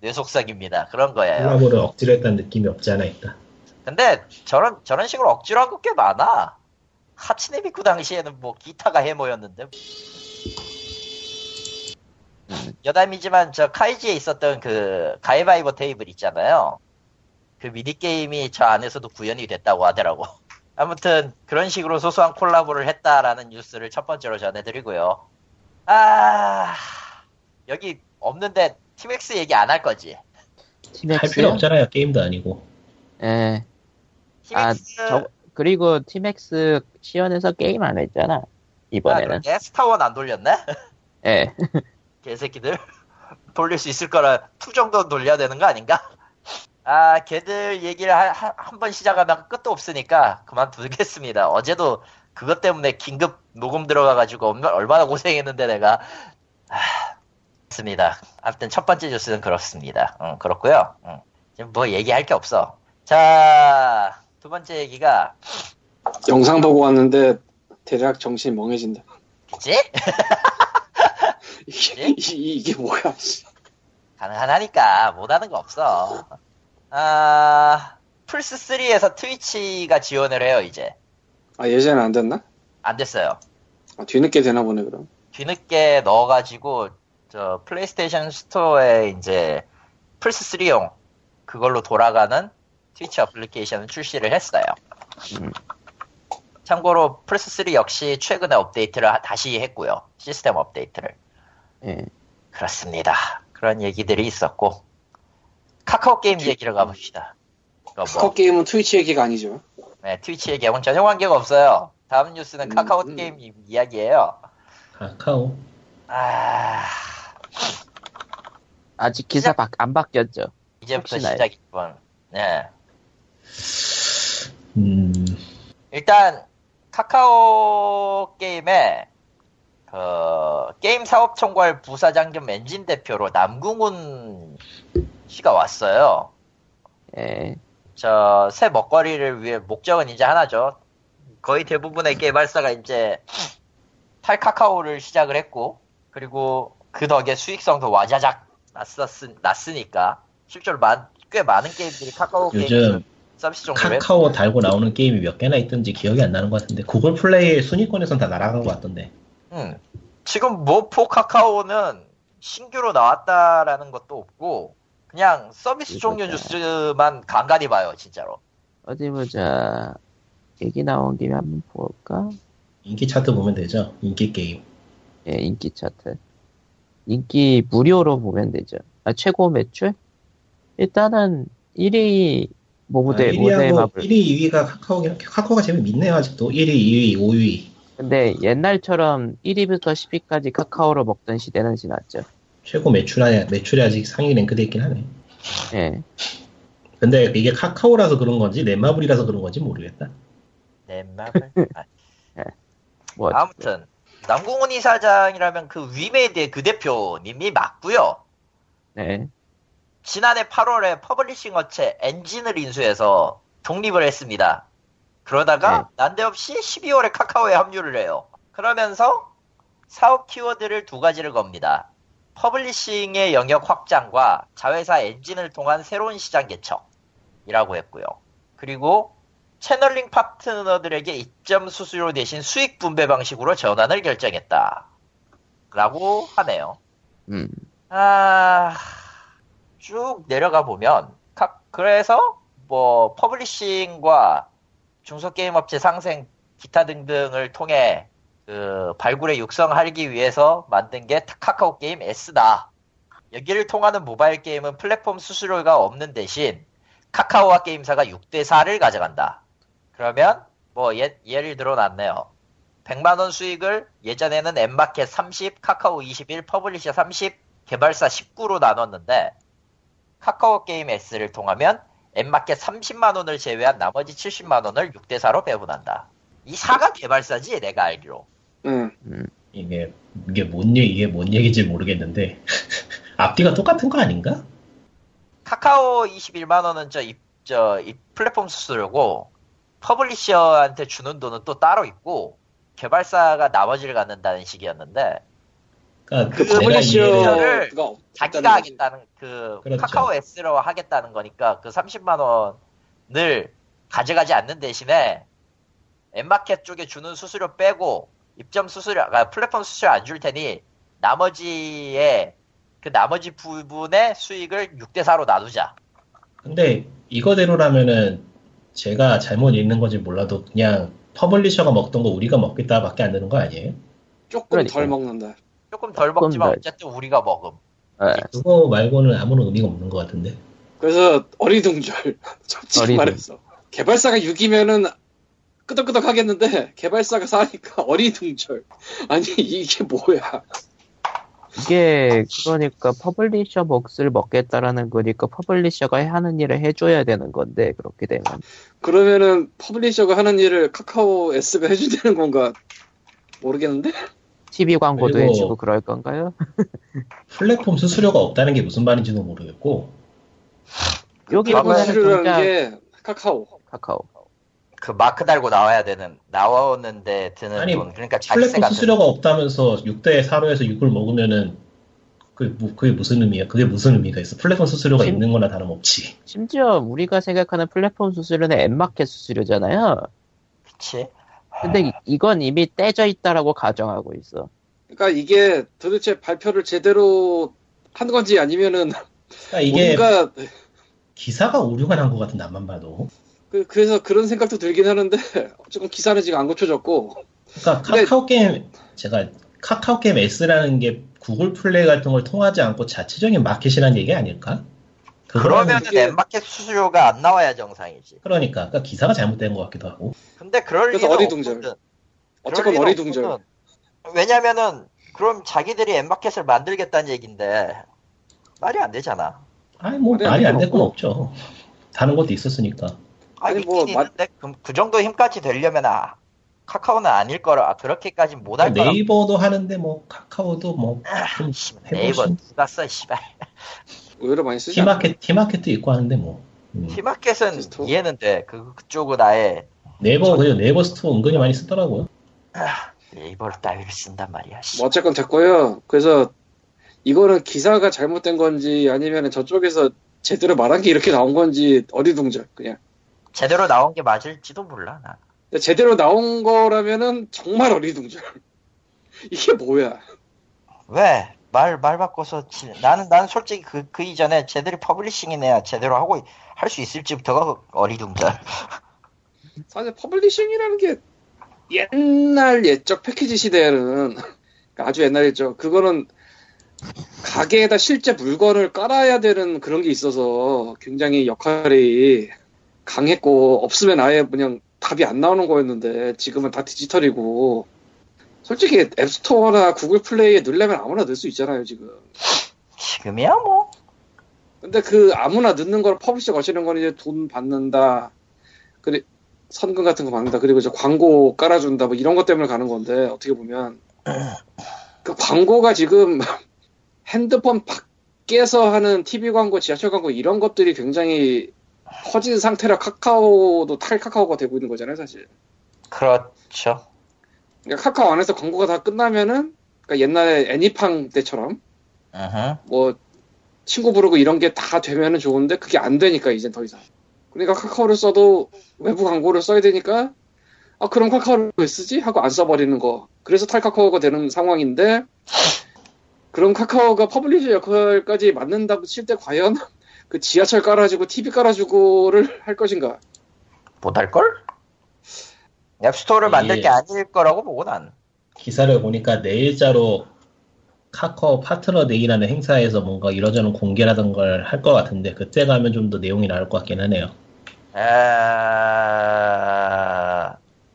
뇌속삭입니다. 그런 거예요. 콜라보를 억지로 했다는 느낌이 없지 않아 있다. 근데 저런 저런 식으로 억지로 한 거 꽤 많아. 하치네미쿠 당시에는 뭐 기타가 해모였는데. 여담이지만 저 카이지에 있었던 그 가위바위보 테이블 있잖아요. 그 미니 게임이 저 안에서도 구현이 됐다고 하더라고. 아무튼 그런 식으로 소소한 콜라보를 했다라는 뉴스를 첫 번째로 전해드리고요. 아 여기 없는데 티맥스 얘기 안 할 거지? 할 티맥스. 필요 없잖아요. 게임도 아니고. 예. 아, 티맥스 저 그리고 티맥스 시연에서 게임 안 했잖아. 아, 이번에는. 그러게? 스타 one 안 돌렸네? 예. 개새끼들 돌릴 수 있을 거라 two 정도는 돌려야 되는 거 아닌가? 아 걔들 얘기를 한 번 시작하면 끝도 없으니까 그만두겠습니다. 어제도 그것 때문에 긴급 녹음 들어가가지고 얼마- 얼마나 고생했는데 내가 아, 습니다. 아무튼 첫 번째 뉴스는 그렇습니다. 응, 그렇고요. 응. 지금 뭐 얘기할 게 없어. 자 두 번째 얘기가 영상 보고 왔는데 대략 정신이 멍해진다. 그치? 이게, 이- 이게 뭐야? 씨. 가능하니까 못하는 거 없어. 아 플스 3에서 트위치가 지원을 해요 이제 아 예전에 안 됐나? 안 됐어요. 아, 뒤늦게 되나 보네 그럼. 뒤늦게 넣어가지고 저 플레이스테이션 스토어에 이제 플스 3용 그걸로 돌아가는 트위치 어플리케이션을 출시를 했어요. 음. 참고로 플스3 역시 최근에 업데이트를 하- 다시 했고요. 시스템 업데이트를. 예. 그렇습니다. 그런 얘기들이 있었고. 카카오 게임 얘기를 가봅시다. 그거 카카오 뭐, 게임은 트위치 얘기가 아니죠. 네, 트위치 얘기하고는 전혀 관계가 없어요. 다음 뉴스는 음, 카카오 음. 게임 이- 이야기예요. 카카오. 아, 아직 기사 바, 안 바뀌었죠. 이제부터? 시작이군. 네. 음. 일단 카카오 게임에 그 게임 사업 총괄 부사장 겸 엔진 대표로 남궁훈 씨가 왔어요. 예. 저 새 먹거리를 위해 목적은 이제 하나죠. 거의 대부분의 개발사가 이제 탈카카오를 시작을 했고 그리고 그 덕에 수익성도 와자작 났었, 났으니까 실제로 마, 꽤 많은 게임들이 카카오 게임 30 정도면? 카카오 달고 나오는 게임이 몇 개나 있던지 기억이 안 나는 것 같은데 구글 플레이 순위권에선 다 날아간 것 같던데. 음. 지금 모포 카카오는 신규로 나왔다라는 것도 없고 그냥 서비스 종류 뉴스만 간간히 봐요 진짜로. 어디 보자. 얘기 나온 김에 한번 볼까? 인기 차트 보면 되죠. 인기 게임. 예, 인기 차트. 인기 무료로 보면 되죠. 아, 최고 매출? 일단은 1위 모델, 아, 1위하고 마블. 1위, 2위가 카카오긴 카카오가 제일 믿네요 아직도. 1위, 2위, 5위. 근데 옛날처럼 1위부터 10위까지 카카오로 먹던 시대는 지났죠. 최고 매출에 매출이 아직 상위 랭크돼 있긴 하네. 예. 근데 이게 카카오라서 그런 건지 넷마블이라서 그런 건지 모르겠다. 넷마블 아, 뭐, 아무튼 남궁훈 이사장이라면 그 위메드의 그 대표님이 맞고요 네. 지난해 8월에 publishing 업체 엔진을 인수해서 독립을 했습니다 그러다가 네. 난데없이 12월에 카카오에 합류를 해요 그러면서 사업 키워드를 두 가지를 겁니다 publishing의 영역 확장과 자회사 엔진을 통한 새로운 시장 개척이라고 했고요. 그리고 channeling 파트너들에게 입점 수수료 대신 수익 분배 방식으로 전환을 결정했다. 라고 하네요. 음. 아, 쭉 내려가 보면, 각- 그래서 뭐, publishing과 중소게임 업체 상생, 기타 등등을 통해 그 발굴에 육성하기 위해서 만든 게 카카오 게임 S다. 여기를 통하는 모바일 게임은 플랫폼 수수료가 없는 대신 카카오와 게임사가 6대 4를 가져간다. 그러면 뭐 예, 예를 들어 놨네요. 100만 원 수익을 예전에는 앱마켓 30, 카카오 21, publisher 30, 개발사 19로 나눴는데 카카오 게임 S를 통하면 앱마켓 30만 원을 제외한 나머지 70만 원을 6대 4로 배분한다. 이 4가 개발사지 내가 알기로. 응. 이게 이게 뭔 얘기 이게 뭔 얘기인지 모르겠는데 앞뒤가 똑같은 거 아닌가? 카카오 21만 원은 저, 입, 저, 이 플랫폼 수수료고, publisher한테 주는 돈은 또 따로 있고, 개발사가 나머지를 갖는다는 식이었는데, 그러니까 그 publisher를 이해를 자기가 하겠다는, 그, 그렇죠. 카카오 S로 하겠다는 거니까, 그 30만 원을 가져가지 않는 대신에, 엠마켓 쪽에 주는 수수료 빼고, 입점 수수료, 아, 플랫폼 수수료 안 줄 테니, 나머지의, 그 나머지 부분의 수익을 6대 4로 나누자. 근데 이거대로라면은 제가 잘못 읽는 건지 몰라도 그냥 퍼블리셔가 먹던 거 우리가 먹겠다밖에 안 되는 거 아니에요? 조금 그러니까. 덜 먹는다. 조금 덜 조금 먹지만 덜. 어쨌든 우리가 먹음. 예. 그거 말고는 아무런 의미가 없는 것 같은데. 그래서 어리둥절. 솔직히 어리둥. 말해서. 개발사가 6이면은 끄덕끄덕 하겠는데 개발사가 4니까 어리둥절. 아니 이게 뭐야. 이게 그러니까 퍼블리셔 몫을 먹겠다라는 거니까 퍼블리셔가 하는 일을 해줘야 되는 건데 그렇게 되면 그러면은 퍼블리셔가 하는 일을 카카오 S가 해준다는 건가 모르겠는데? TV 광고도 해주고 그럴 건가요? 플랫폼 수수료가 없다는 게 무슨 말인지도 모르겠고 여기 보면 수수료라는 정작 게 카카오. 카카오 그 마크 달고 나와야 되는 나오는데 드는 아니, 돈. 그러니까 플랫폼 같은. 수수료가 없다면서 6대 4로 해서 6을 먹으면은 그, 뭐- 그게 무슨 의미야? 그게 무슨 의미가 있어? 플랫폼 수수료가 심- 있는 거나 다름없지. 심지어 우리가 생각하는 플랫폼 수수료는 앱마켓 수수료잖아요. 그치? 근데 이- 이건 이미 떼져 있다라고 가정하고 있어. 그러니까 이게 도대체 발표를 제대로 한 건지 아니면은 그러니까 이게 뭔가 기사가 오류가 난 것 같은 나만 봐도. 그, 그래서 그런 생각도 들긴 하는데 조금 기사는 지금 안 고쳐졌고 그러니까 카카오 게임 제가 카카오 게임 S라는 게 구글 플레이 같은 걸 통하지 않고 자체적인 마켓이라는 얘기 아닐까? 그러면은 그게- 엠마켓 수수료가 안 나와야 정상이지. 그러니까, 그러니까 기사가 잘못된 것 같기도 하고. 근데 그럴 그래서 리는 어리둥절. 없거든. 어쨌건 어리둥절 없거든. 왜냐면은 그럼 자기들이 엠마켓을 만들겠다는 얘긴데 말이 안 되잖아. 아니 뭐 말이 안 말이 안될 되고. 건 없죠. 다른 것도 있었으니까. 아니, 아니, 뭐, 있는데 그, 그 정도 힘까지 되려면 아, 카카오는 아닐 거라 아, 그렇게까지 못할 거라. 네이버도 하는데 뭐 카카오도 뭐좀 네이버 누가 써 씨발. 의외로 많이 쓰지? 티마켓 티마켓도 있고 하는데 뭐 음. 티마켓은 스토어? 이해는 돼. 그 그쪽은 아예 네이버 그리고 네이버 스토어 은근히 많이 쓰더라고요. 네이버를 따위를 쓴단 말이야. 씨. 뭐 어쨌건 됐고요. 그래서 이거는 기사가 잘못된 건지 아니면 저쪽에서 제대로 말한 게 이렇게 나온 건지 어리둥절 그냥. 제대로 나온 게 맞을지도 몰라 나. 제대로 나온 거라면은 정말 어리둥절. 이게 뭐야? 왜? 말, 말 바꿔서, 지- 나는, 나는 솔직히 그, 그 이전에 제대로 퍼블리싱이네야 제대로 하고 할 수 있을지부터가 어리둥절. 사실 퍼블리싱이라는 게 옛날 옛적 패키지 시대에는 그러니까 아주 옛날 옛적 그거는 가게에다 실제 물건을 깔아야 되는 그런 게 있어서 굉장히 역할이 강했고 없으면 아예 그냥 답이 안 나오는 거였는데 지금은 다 디지털이고 솔직히 앱스토어나 구글 플레이에 넣으려면 아무나 넣을 수 있잖아요 지금 지금이야, 뭐. 근데 그 아무나 넣는 걸 퍼블리셔 거시는 건 이제 돈 받는다. 그리 선금 같은 거 받는다. 그리고 이제 광고 깔아준다. 뭐 이런 것 때문에 가는 건데 어떻게 보면 그 광고가 지금 핸드폰 밖에서 하는 TV 광고, 지하철 광고 이런 것들이 굉장히 커진 상태라 카카오도 탈 카카오가 되고 있는 거잖아요, 사실. 그렇죠. 그러니까 카카오 안에서 광고가 다 끝나면은 그러니까 옛날에 애니팡 때처럼 으흠. 뭐 친구 부르고 이런 게 다 되면은 좋은데 그게 안 되니까 이젠 더 이상. 그러니까 카카오를 써도 외부 광고를 써야 되니까 아 그럼 카카오를 왜 쓰지 하고 안 써버리는 거. 그래서 탈카카오가 되는 상황인데 그럼 카카오가 퍼블리셔 역할까지 맡는다고 칠 때 과연 그 지하철 깔아주고 TV 깔아주고를 할 것인가? 못할 걸? 앱스토어를 만들 예. 게 아닐 거라고 보고 난. 기사를 보니까 내일자로 카카오 파트너 데이라는 행사에서 뭔가 이러저런 공개라던 걸 할 것 같은데 그때 가면 좀 더 내용이 나올 것 같긴 하네요. 에...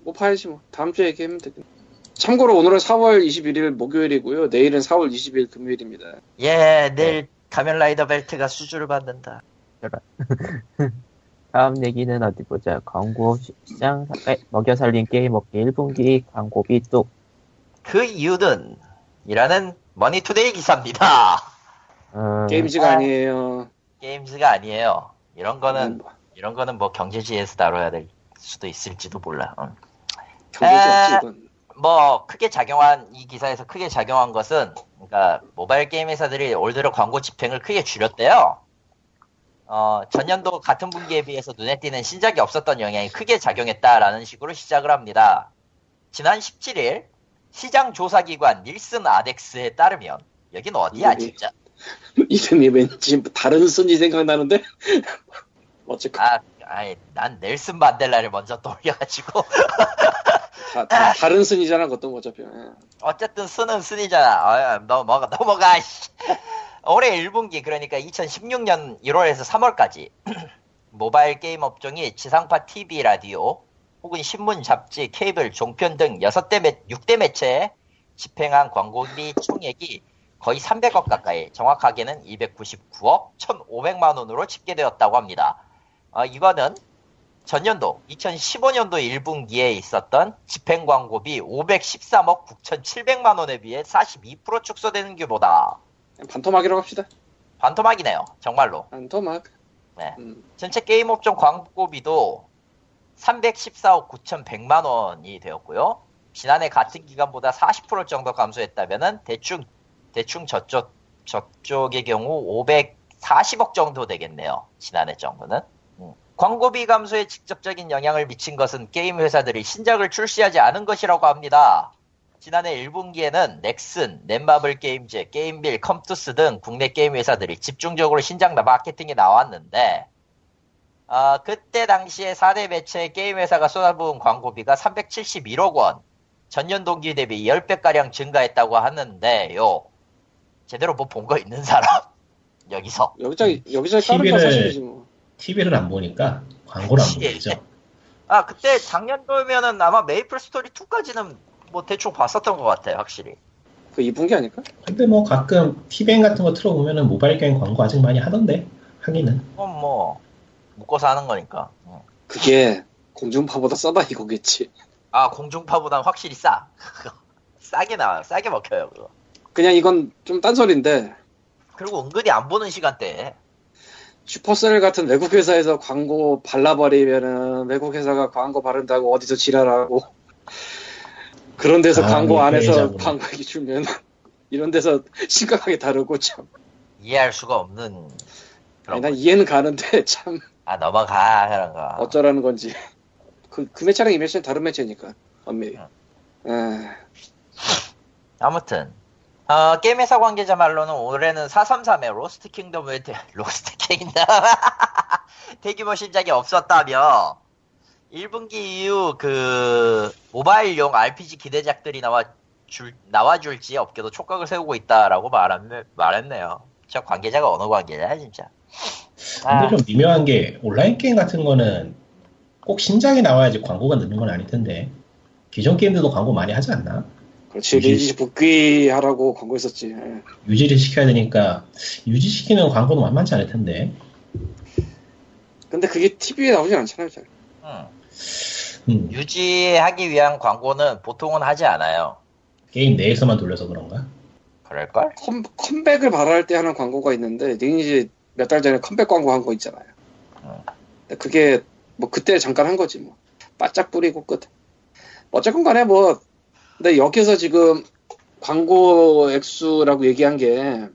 뭐 봐야지 뭐 다음 주에 얘기하면 되겠네. 참고로 오늘은 4월 21일 목요일이고요. 내일은 4월 20일 금요일입니다. 예, 내일 가면라이더 벨트가 수주를 받는다. 다음 얘기는 어디 보자. 광고 시- 시장 에, 먹여 살린 게임 업계 1분기 광고비 뚝. 그 이유는 이라는 머니투데이 기사입니다. 어, 게임즈가 아. 아니에요. 게임즈가 아니에요. 이런 거는 음, 이런 거는 뭐 경제지에서 다뤄야 될 수도 있을지도 몰라. 응. 경제지 아. 없지 이건. 뭐 크게 작용한 이 기사에서 크게 작용한 것은 그러니까 모바일 게임 회사들이 올 들어 광고 집행을 크게 줄였대요. 어, 전년도 같은 분기에 비해서 눈에 띄는 신작이 없었던 영향이 크게 작용했다라는 식으로 시작을 합니다. 지난 17일 시장 조사기관 닐슨 아덱스에 따르면 여긴 어디야 여기. 진짜? 이름이 왠지 다른 순이 생각나는데 어쨌건 아, 아니 난 넬슨 만델라를 먼저 떠올려가지고 다, 다, 다른 순이잖아 그것도 뭐 어차피 예. 어쨌든 쓰는 쓴이잖아. 어, 넘어가, 넘어가, 씨. 올해 1분기, 그러니까 2016년 1월에서 3월까지 모바일 게임 업종이 지상파 TV, 라디오, 혹은 신문, 잡지, 케이블, 종편 등 6대 매, 6대 매체에 집행한 광고비 총액이 거의 300억 가까이, 정확하게는 299억 1,500만 원으로 집계되었다고 합니다. 어, 이거는 전년도 2015년도 1분기에 있었던 집행 광고비 513억 9,700만 원에 비해 42% 축소되는 규모다. 반토막이라고 합시다 반토막이네요. 정말로. 반토막 네. 음, 전체 게임 업종 광고비도 314억 9,100만 원이 되었고요. 지난해 같은 기간보다 40% 정도 감소했다면은 대충 대충 저쪽 저쪽의 경우 540억 정도 되겠네요. 지난해 정도는. 음. 광고비 감소에 직접적인 영향을 미친 것은 게임 회사들이 신작을 출시하지 않은 것이라고 합니다. 지난해 1분기에는 넥슨, 넷마블 게임즈, 게임빌, 컴투스 등 국내 게임 회사들이 집중적으로 신작 마케팅에 나왔는데 아, 그때 당시에 4대 매체 게임 회사가 쏟아부은 광고비가 371억 원. 전년 동기 대비 10배가량 증가했다고 하는데요. 제대로 뭐 본 거 있는 사람? 여기서. 여기저기 여기저기 TV를 사실이지 뭐. TV를 안 보니까 광고를 안 예. 보이죠. 아, 그때 작년도면은 아마 메이플 스토리 2까지는 뭐 대충 봤었던 것 같아요, 확실히. 그 이분 게 아닐까? 근데 뭐 가끔 티뱅 같은 거 틀어보면은 모바일 게임 광고 아직 많이 하던데 하기는. 그건 뭐, 묶어서 하는 거니까. 응. 그게 공중파보다 싸다 이거겠지. 아, 공중파보단 확실히 싸. 싸게 나와요. 싸게 먹혀요, 그거. 그냥 이건 좀 딴소리인데 그리고 은근히 안 보는 시간대에. 슈퍼셀 같은 외국 회사에서 광고 발라버리면은 외국 회사가 광고 바른다고 어디서 지랄하고 그런 데서 아, 광고 네, 안에서. 광고액이 주면 이런 데서 심각하게 다루고 참. 이해할 수가 없는. 아니, 그런 난 거. 이해는 가는데 참 아, 넘어가, 그런 거. 어쩌라는 건지. 그, 그 매체랑 이 매체는 다른 매체니까 엄밀히. 에, 아무튼 어, 게임 회사 관계자 말로는 올해는 433의 로스트 킹덤을 대, 로스트 킹덤 대규모 신작이 없었다며 1분기 이후 그 모바일용 RPG 기대작들이 나와 줄 나와줄지 업계도 촉각을 세우고 있다라고 말했네, 말했네요. 저 관계자가 어느 관계자야 진짜. 아, 근데 좀 미묘한 게 온라인 게임 같은 거는 꼭 신작이 나와야지 광고가 넣는 건 아닐 텐데 기존 게임들도 광고 많이 하지 않나? 그렇지 유지- 리니지 복귀하라고 광고했었지. 예. 유지를 시켜야 되니까 유지시키는 광고도 만만치 않을 텐데. 근데 그게 TV에 나오진 않잖아요. 잘. 음, 음, 유지하기 위한 광고는 보통은 하지 않아요. 게임 내에서만 돌려서 그런가? 그럴걸? 컴, 컴백을 바랄 때 하는 광고가 있는데 리니지 몇 달 전에 컴백 광고 한 거 있잖아요. 어. 근데 그게 뭐 그때 잠깐 한 거지 뭐. 바짝 뿌리고 끝. 어쨌건 간에 뭐 근데 여기서 지금 광고 액수라고 얘기한 게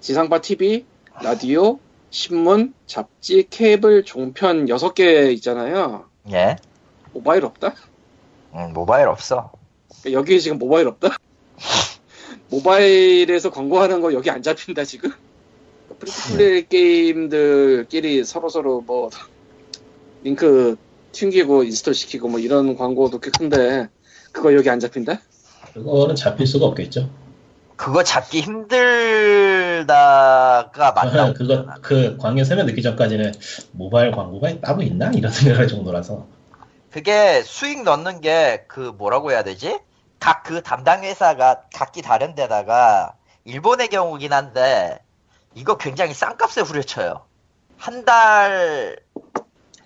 지상파 TV, 라디오, 신문, 잡지, 케이블, 종편 6개 있잖아요. 예. 모바일 없다? 음, 모바일 없어. 그러니까 여기에 지금 모바일 없다? 모바일에서 광고하는 거 여기 안 잡힌다 지금? free-to-play 게임들끼리 서로서로 뭐 링크 튕기고 인스톨 시키고 뭐 이런 광고도 꽤 큰데 그거 여기 안 잡힌다? 그거는 잡힐 수가 없겠죠. 그거 잡기 힘들다가 맞다고. 그거 그 광역 설명 듣기 전까지는 모바일 광고가 따로 있나 이런 생각할 정도라서. 그게 수익 넣는 게 그 뭐라고 해야 되지? 각 그 담당 회사가 각기 다른 데다가 일본의 경우긴 한데 이거 굉장히 싼 값에 후려쳐요. 한 달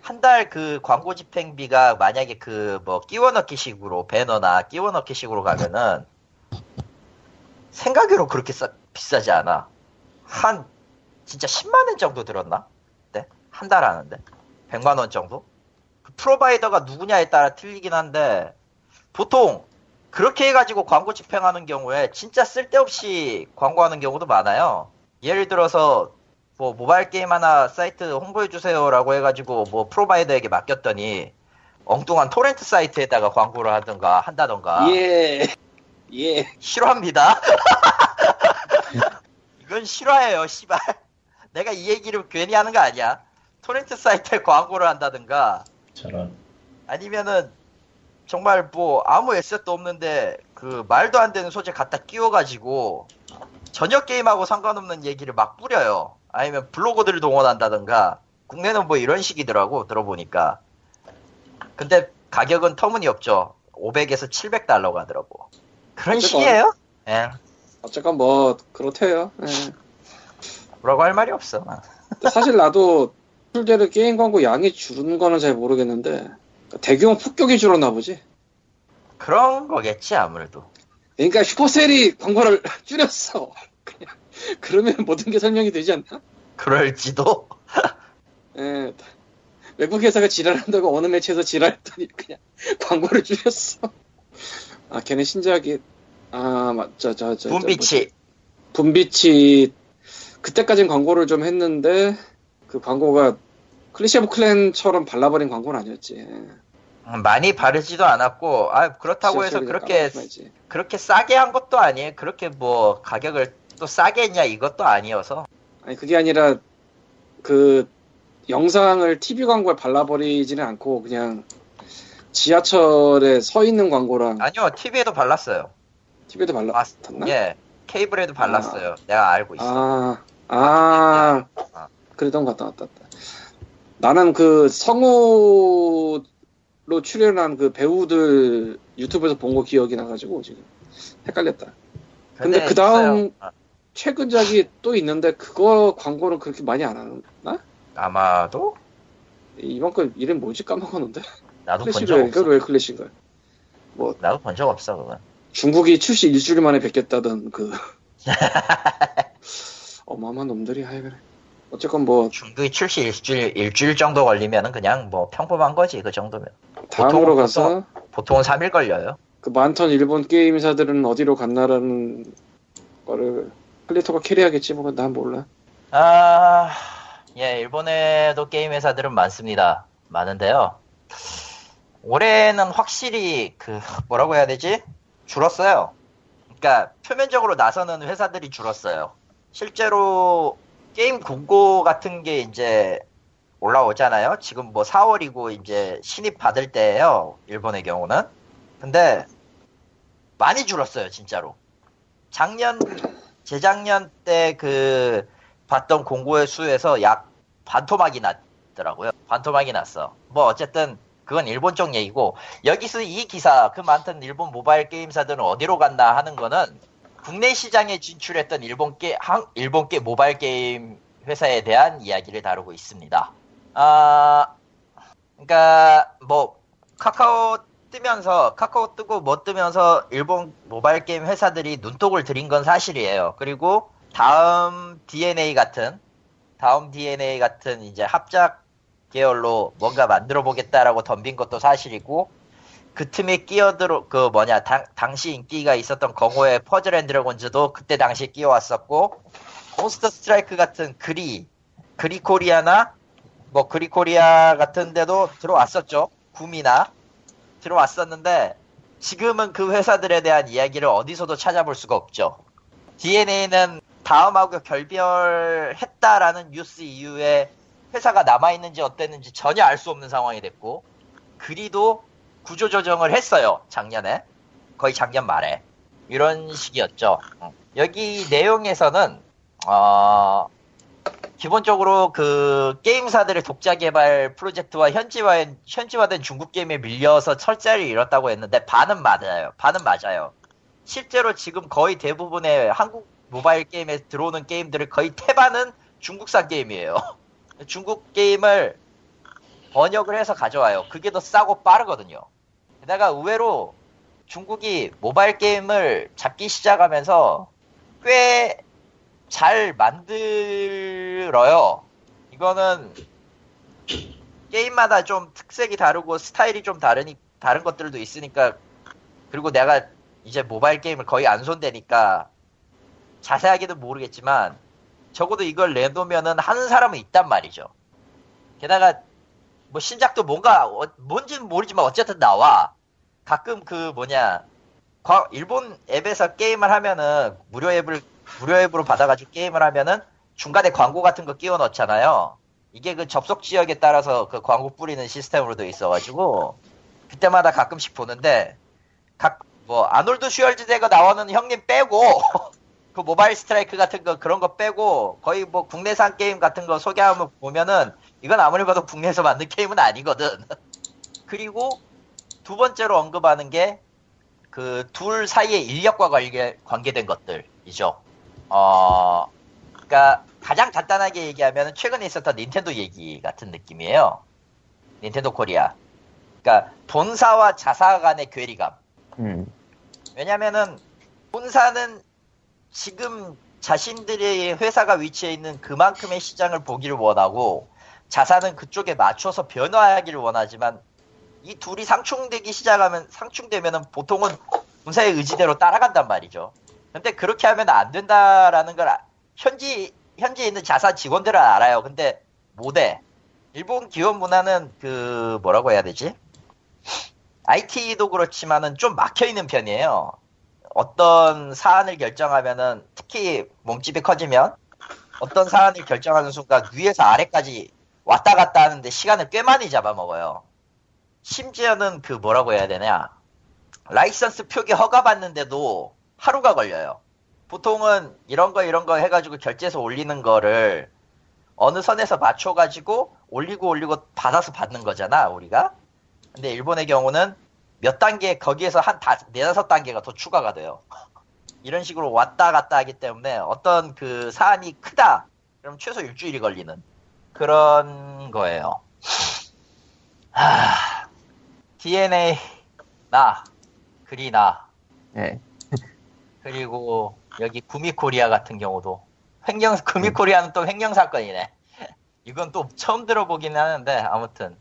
한 달 그 광고 집행비가 만약에 그 뭐 끼워 넣기 식으로 배너나 끼워 넣기 식으로 가면은 생각으로 그렇게 싸, 비싸지 않아. 한 진짜 10만 원 정도 들었나? 네? 한 달 하는데 100만 원 정도? 그 프로바이더가 누구냐에 따라 틀리긴 한데 보통 그렇게 해가지고 광고 집행하는 경우에 진짜 쓸데없이 광고하는 경우도 많아요. 예를 들어서 뭐 모바일 게임 하나 사이트 홍보해 주세요라고 해가지고 뭐 프로바이더에게 맡겼더니 엉뚱한 토렌트 사이트에다가 광고를 하든가 한다던가 예. 예. 싫어합니다. 이건 싫어해요, 씨발. 내가 이 얘기를 괜히 하는 거 아니야. 토렌트 사이트에 광고를 한다든가 저런. 아니면은 정말 뭐 아무 에셋도 없는데 그 말도 안 되는 소재 갖다 끼워가지고 전혀 게임하고 상관없는 얘기를 막 뿌려요. 아니면 블로거들을 동원한다든가 국내는 뭐 이런 식이더라고 들어보니까. 근데 가격은 터무니없죠. 500에서 700달러 가더라고. 그런 어쨌건. 식이에요? 예. 어쨌건 뭐 그렇대요. 예. 뭐라고 할 말이 없어. 사실 나도 실제로 게임 광고 양이 줄은 거는 잘 모르겠는데 대규모 폭격이 줄었나 보지. 그런 거겠지 아무래도. 그러니까 슈퍼셀이 광고를 줄였어. 그냥 그러면 모든 게 설명이 되지 않나? 그럴지도. 예. 외국 회사가 지랄한다고 어느 매체에서 지랄했더니 그냥 광고를 줄였어. 아 걔네 신작이 아 맞죠 저 저. 분비치. Boom Beach 그때까진 광고를 좀 했는데 그 광고가 Clash of Clans처럼 발라버린 광고는 아니었지. 음, 많이 바르지도 않았고, 아, 그렇다고 해서 그렇게. 그렇게 싸게 한 것도 아니에요. 그렇게 뭐, 가격을 또 싸게 했냐, 이것도 아니어서. 아니 그게 아니라 그 영상을 TV 광고에 발라버리지는 않고 그냥 지하철에 서 있는 광고랑 아니요, TV에도 발랐어요. TV에도 발라 아? 예, 케이블에도 발랐어요. 내가 알고 있어. 아, 아, 아. 그러던 것 같다, 같다, 같다. 나는 그 성우로 출연한 그 배우들 유튜브에서 본 거 기억이 나가지고 지금 헷갈렸다. 근데 그 다음-. 아, 최근작이 또 있는데 그거 광고는 그렇게 많이 안 하나? 아마도 이번 거 이름 뭐지 까먹었는데. 나도 본 적 없어. 왜 클래식인가? 나도 본 적 없어 그건. 중국이 출시 일주일 만에 뵙겠다던 그 어마어마한 놈들이 하여 그래. 어쨌건 뭐 중국이 출시 일주일 일주일 정도 걸리면은 그냥 뭐 평범한 거지 그 정도면. 다음으로 보통은- 가서 보통은 3일 걸려요. 그 많던 일본 게임사들은 어디로 갔나라는 거를 클리토가 캐리하겠지 뭐 난 몰라. 아, 예, 일본에도 게임 회사들은 많습니다. 많은데요. 올해는 확실히 그 뭐라고 해야 되지? 줄었어요. 그러니까 표면적으로 나서는 회사들이 줄었어요. 실제로 게임 공고 같은 게 이제 올라오잖아요. 지금 뭐 4월이고 이제 신입 받을 때예요. 일본의 경우는. 근데 많이 줄었어요, 진짜로. 작년 재작년 때 그 봤던 공고의 수에서 약 반토막이 났더라고요. 반토막이 났어. 뭐 어쨌든 그건 일본 쪽 얘기고 여기서 이 기사 그 많던 일본 모바일 게임사들은 어디로 갔나 하는 거는 국내 시장에 진출했던 일본 게 한- 일본 게 모바일 게임 회사에 대한 이야기를 다루고 있습니다. 아 그러니까 뭐 카카오 뜨면서 카카오 뜨고 뭐 뜨면서 일본 모바일 게임 회사들이 눈독을 들인 건 사실이에요. 그리고 다음 DeNA 같은 다음 DeNA 같은 이제 합작 계열로 뭔가 만들어 보겠다라고 덤빈 것도 사실이고 그 틈에 끼어들어 그 뭐냐 당, 당시 인기가 있었던 GungHo의 Puzzle & Dragons도 그때 당시에 끼어왔었고 Monster Strike 같은 GREE GREE 코리아나 뭐 그리 코리아 같은 데도 들어왔었죠 구미나 들어왔었는데 지금은 그 회사들에 대한 이야기를 어디서도 찾아볼 수가 없죠. DNA는 다음하고 결별했다라는 뉴스 이후에 회사가 남아있는지 어땠는지 전혀 알 수 없는 상황이 됐고 그리도 구조조정을 했어요. 작년에. 거의 작년 말에. 이런 식이었죠. 어. 여기 내용에서는 어, 기본적으로 그 게임사들의 독자 개발 프로젝트와 현지화된, 현지화된 중국 게임에 밀려서 철자를 잃었다고 했는데 반은 맞아요. 반은 맞아요. 실제로 지금 거의 대부분의 한국 모바일 게임에 들어오는 게임들을 거의 태반은 중국산 게임이에요. 중국 게임을 번역을 해서 가져와요. 그게 더 싸고 빠르거든요. 게다가 의외로 중국이 모바일 게임을 잡기 시작하면서 꽤 잘 만들어요. 이거는 게임마다 좀 특색이 다르고 스타일이 좀 다르니 다른 것들도 있으니까 그리고 내가 이제 모바일 게임을 거의 안 손대니까 자세하게는 모르겠지만 적어도 이걸 내놓으면은 하는 사람은 있단 말이죠. 게다가 뭐 신작도 뭔가 어, 뭔지는 모르지만 어쨌든 나와. 가끔 그 뭐냐 과- 일본 앱에서 게임을 하면은 무료 앱을 무료 앱으로 받아가지고 게임을 하면은 중간에 광고 같은 거 끼워 넣잖아요. 이게 그 접속 지역에 따라서 그 광고 뿌리는 시스템으로 돼 있어가지고 그때마다 가끔씩 보는데 각 뭐 아놀드 슈얼즈대가 나오는 형님 빼고 그 모바일 스트라이크 같은 거 그런 거 빼고 거의 뭐 국내산 게임 같은 거 소개하면 보면은 이건 아무리 봐도 국내에서 만든 게임은 아니거든. 그리고 두 번째로 언급하는 게 그 둘 사이의 인력과 관계, 관계된 것들이죠. 어, 그러니까 가장 간단하게 얘기하면 최근에 있었던 닌텐도 얘기 같은 느낌이에요. 닌텐도 코리아. 그러니까 본사와 자사 간의 괴리감. 음. 왜냐면은 본사는 지금 자신들의 회사가 위치해 있는 그만큼의 시장을 보기를 원하고 자사는 그쪽에 맞춰서 변화하기를 원하지만 이 둘이 상충되기 시작하면 상충되면은 보통은 본사의 의지대로 따라간단 말이죠. 근데 그렇게 하면 안 된다라는 걸 아- 현지 현지에 있는 자사 직원들은 알아요. 근데 못해. 일본 기업 문화는 그 뭐라고 해야 되지? IT도 그렇지만은 좀 막혀 있는 편이에요. 어떤 사안을 결정하면은 특히 몸집이 커지면 어떤 사안을 결정하는 순간 위에서 아래까지 왔다 갔다 하는데 시간을 꽤 많이 잡아먹어요. 심지어는 그 뭐라고 해야 되냐. 라이선스 표기 허가 받는데도 하루가 걸려요. 보통은 이런 거 이런 거 해가지고 결제해서 올리는 거를 어느 선에서 맞춰가지고 올리고 올리고 받아서 받는 거잖아, 우리가. 근데 일본의 경우는 몇 단계, 거기에서 한 다, 네다섯 단계가 더 추가가 돼요. 이런 식으로 왔다 갔다 하기 때문에 어떤 그 사안이 크다. 그럼 최소 일주일이 걸리는 그런 거예요. 하, DNA, 나, 그리나, 예. 그리고 여기 구미코리아 같은 경우도 횡령 구미코리아는 또 횡령 사건이네. 이건 또 처음 들어보긴 하는데 아무튼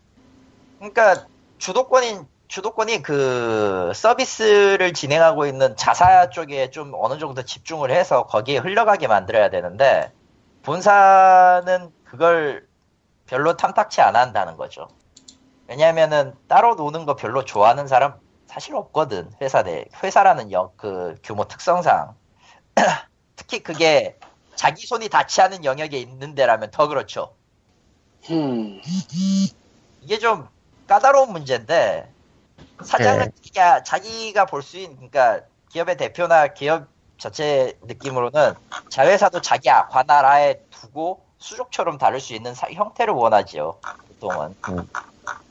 그러니까 주도권인 주도권이 그 서비스를 진행하고 있는 자사 쪽에 좀 어느 정도 집중을 해서 거기에 흘러가게 만들어야 되는데 본사는 그걸 별로 탐탁치 않아 한다는 거죠. 왜냐면은 따로 노는 거 별로 좋아하는 사람 사실 없거든 회사 내 회사라는 영, 그 규모 특성상 특히 그게 자기 손이 닿지 않은 영역에 있는 데라면 더 그렇죠. 음, 이게 좀 까다로운 문제인데 사장은 네. 자기가, 볼 수 있는 그러니까 기업의 대표나 기업 자체 느낌으로는 자회사도 자기 아- 관할하에 두고 수족처럼 다룰 수 있는 사- 형태를 원하지요. 보통은 음.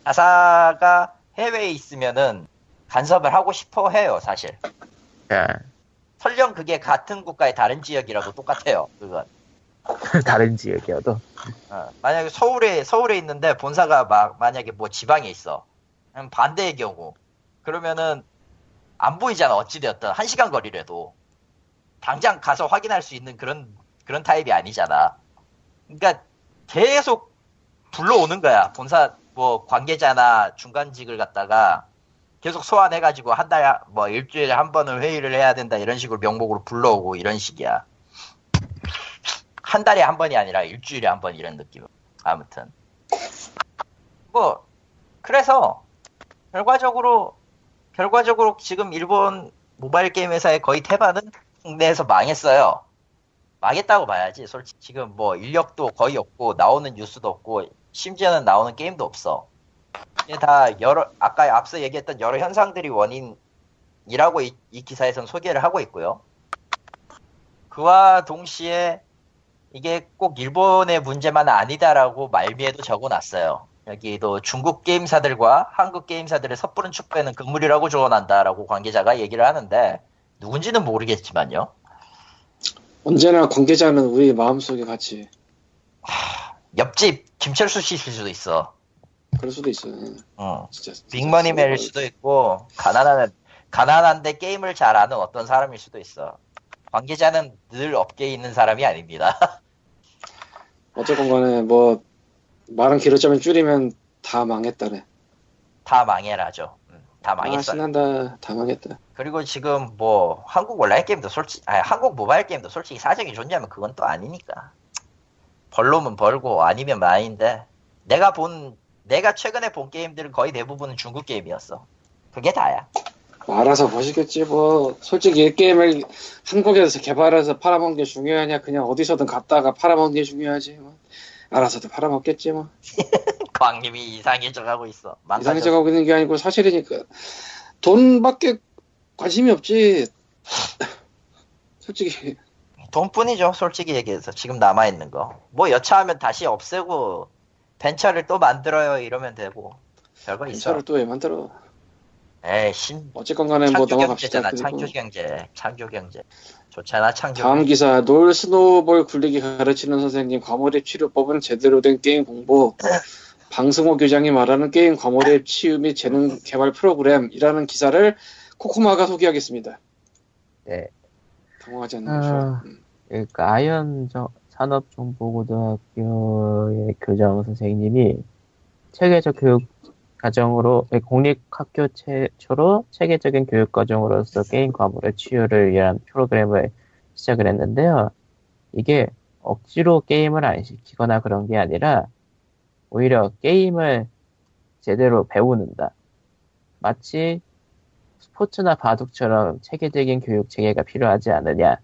자사가 해외에 있으면은 간섭을 하고 싶어 해요, 사실. 예. 설령 그게 같은 국가의 다른 지역이라도 똑같아요. 그건. 다른 지역이어도. 어, 만약에 서울에 서울에 있는데 본사가 막 만약에 뭐 지방에 있어. 그럼 반대의 경우. 그러면은 안 보이잖아. 어찌되었든 한 시간 거리라도 당장 가서 확인할 수 있는 그런 그런 타입이 아니잖아. 그러니까 계속 불러오는 거야. 본사 뭐 관계자나 중간직을 갖다가 계속 소환해가지고 한 달 뭐 일주일에 한 번은 회의를 해야 된다 이런 식으로 명목으로 불러오고 이런 식이야. 한 달에 한 번이 아니라 일주일에 한 번 이런 느낌. 아무튼 뭐 그래서 결과적으로 결과적으로 지금 일본 모바일 게임 회사의 거의 태반은 국내에서 망했어요. 망했다고 봐야지. 솔직히 지금 뭐 인력도 거의 없고 나오는 뉴스도 없고 심지어는 나오는 게임도 없어. 이게 다 여러 아까 앞서 얘기했던 여러 현상들이 원인이라고 이, 이 기사에선 소개를 하고 있고요. 그와 동시에 이게 꼭 일본의 문제만 아니다라고 말미에도 적어놨어요. 여기도 중국 게임사들과 한국 게임사들의 섣부른 축배는 금물이라고 조언한다라고 관계자가 얘기를 하는데 누군지는 모르겠지만요. 언제나 관계자는 우리 마음속에 같이 옆집 김철수 씨일 수도 있어. 그럴 수도 있어요. 어. 진짜. 진짜 빅머니맨일 수도 있고 가난한 가난한데 게임을 잘 아는 어떤 사람일 수도 있어. 관계자는 늘 업계에 있는 사람이 아닙니다. 어쨌건 간에 뭐 말은 길어지면 줄이면 다 망했다네. 다 망해라죠. 음, 다아 망했어요. 신난다. 다 망했다. 그리고 지금 뭐 한국 온라인 게임도 솔직히 아니 한국 모바일 게임도 솔직히 사정이 좋냐면 그건 또 아니니까 벌로면 벌고 아니면 아닌데 내가 본 내가 최근에 본 게임들은 거의 대부분은 중국 게임이었어 그게 다야 뭐 알아서 보시겠지 뭐 솔직히 이 게임을 한국에서 개발해서 팔아먹는 게 중요하냐 그냥 어디서든 갔다가 팔아먹는 게 중요하지 뭐 알아서도 팔아먹겠지 뭐. 광님이 이상해져 가고 있어. 이상해져 망가져 가고 있는 게 아니고 사실이니까. 돈밖에 관심이 없지. 솔직히. 돈뿐이죠 솔직히 얘기해서. 지금 남아 있는 거 뭐 여차하면 다시 없애고 벤처를 또 만들어요 이러면 되고. 별거 있어. 인사를 또 왜 만들어 에이 신 어쨌건 간에 뭐 넘어갑시다 창조경제 창조경제 좋잖아 창조 다음 기사 놀 snowball 굴리기 가르치는 선생님 과몰입 치료법은 제대로 된 게임 공부 방승호 교장이 말하는 게임 과몰입 치유 및 재능 개발 프로그램이라는 기사를 코코마가 소개하겠습니다. 네. 당황하지 않는 아. 거죠. 음. 그러니까 아현 저- 산업정보고등학교의 교장 선생님이 체계적 교육 과정으로 공립학교 최초로 체계적인 교육 과정으로서 게임 과목의 치유를 위한 프로그램을 시작을 했는데요. 이게 억지로 게임을 안 시키거나 그런 게 아니라 오히려 게임을 제대로 배우는다. 마치 스포츠나 바둑처럼 체계적인 교육 체계가 필요하지 않느냐.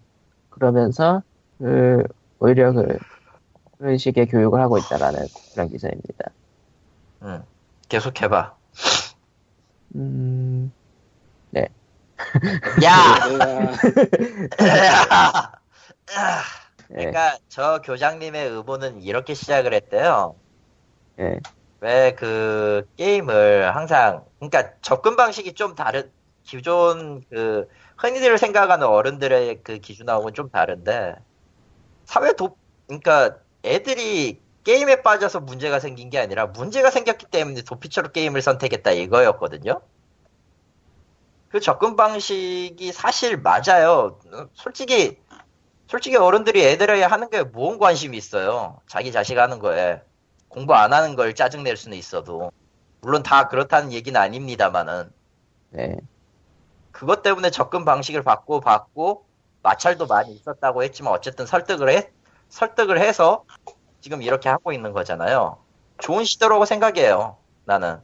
그러면서 그 오히려 그 그런 식의 교육을 하고 있다라는 그런 기사입니다. 응. 계속 해봐. 음, 야! 내가 예, 그러니까 저 교장님의 의도는 이렇게 시작을 했대요. 예, 왜그 게임을 항상 그러니까 접근 방식이 좀 다른 기존 그 흔히들 생각하는 어른들의 그 기준하고는 좀 다른데 사회 도 그러니까 애들이 게임에 빠져서 문제가 생긴 게 아니라 문제가 생겼기 때문에 도피처로 게임을 선택했다 이거였거든요. 그 접근 방식이 사실 맞아요. 솔직히 솔직히 어른들이 애들에게 하는 게 무언 관심이 있어요. 자기 자식 하는 거에. 공부 안 하는 걸 짜증 낼 수는 있어도. 물론 다 그렇다는 얘기는 아닙니다만은. 네, 그것 때문에 접근 방식을 바꾸고 바꾸고 마찰도 많이 있었다고 했지만 어쨌든 설득을 해, 설득을 해서 지금 이렇게 하고 있는 거잖아요. 좋은 시도라고 생각해요. 나는.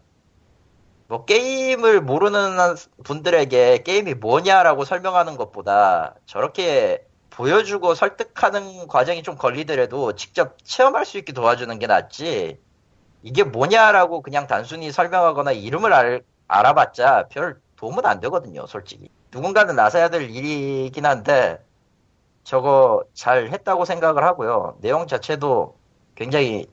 뭐 게임을 모르는 분들에게 게임이 뭐냐라고 설명하는 것보다 저렇게 보여주고 설득하는 과정이 좀 걸리더라도 직접 체험할 수 있게 도와주는 게 낫지. 이게 뭐냐라고 그냥 단순히 설명하거나 이름을 알, 알아봤자 별 도움은 안 되거든요, 솔직히. 누군가는 나서야 될 일이긴 한데, 저거 잘 했다고 생각을 하고요. 내용 자체도 굉장히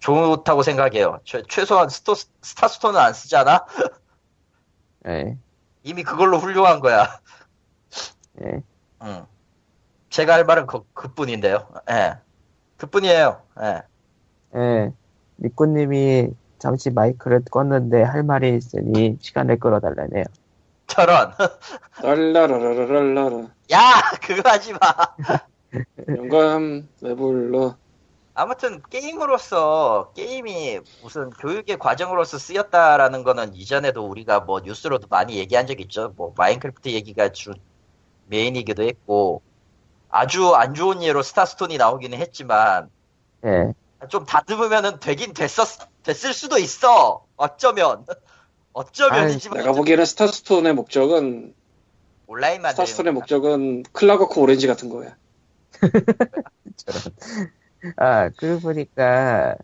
좋다고 생각해요. 최, 최소한 스토, 스타스톤은 안 쓰잖아? 예, 이미 그걸로 훌륭한 거야. 예. 응. 제가 할 말은 그, 그 뿐인데요. 예. 그 뿐이에요. 예. 예, 니꾸님이 잠시 마이크를 껐는데 할 말이 있으니 시간을 끌어달라네요. 저런. 랄라라라라라라 야! 그거 하지 마! 영감 왜 불러 아무튼 게임으로서 게임이 무슨 교육의 과정으로서 쓰였다라는 거는 이전에도 우리가 뭐 뉴스로도 많이 얘기한 적 있죠. 뭐 마인크래프트 얘기가 주 main이기도 했고 아주 안 좋은 예로 스타스톤이 나오기는 했지만 예, 좀 다듬으면은 되긴 됐었 됐을 수도 있어. 어쩌면 어쩌면이지만 내가 보기에는 스타스톤의 목적은 온라인만 스타스톤의 목적은 Clockwork Orange 같은 거야 저런. 아, 그러고 보니까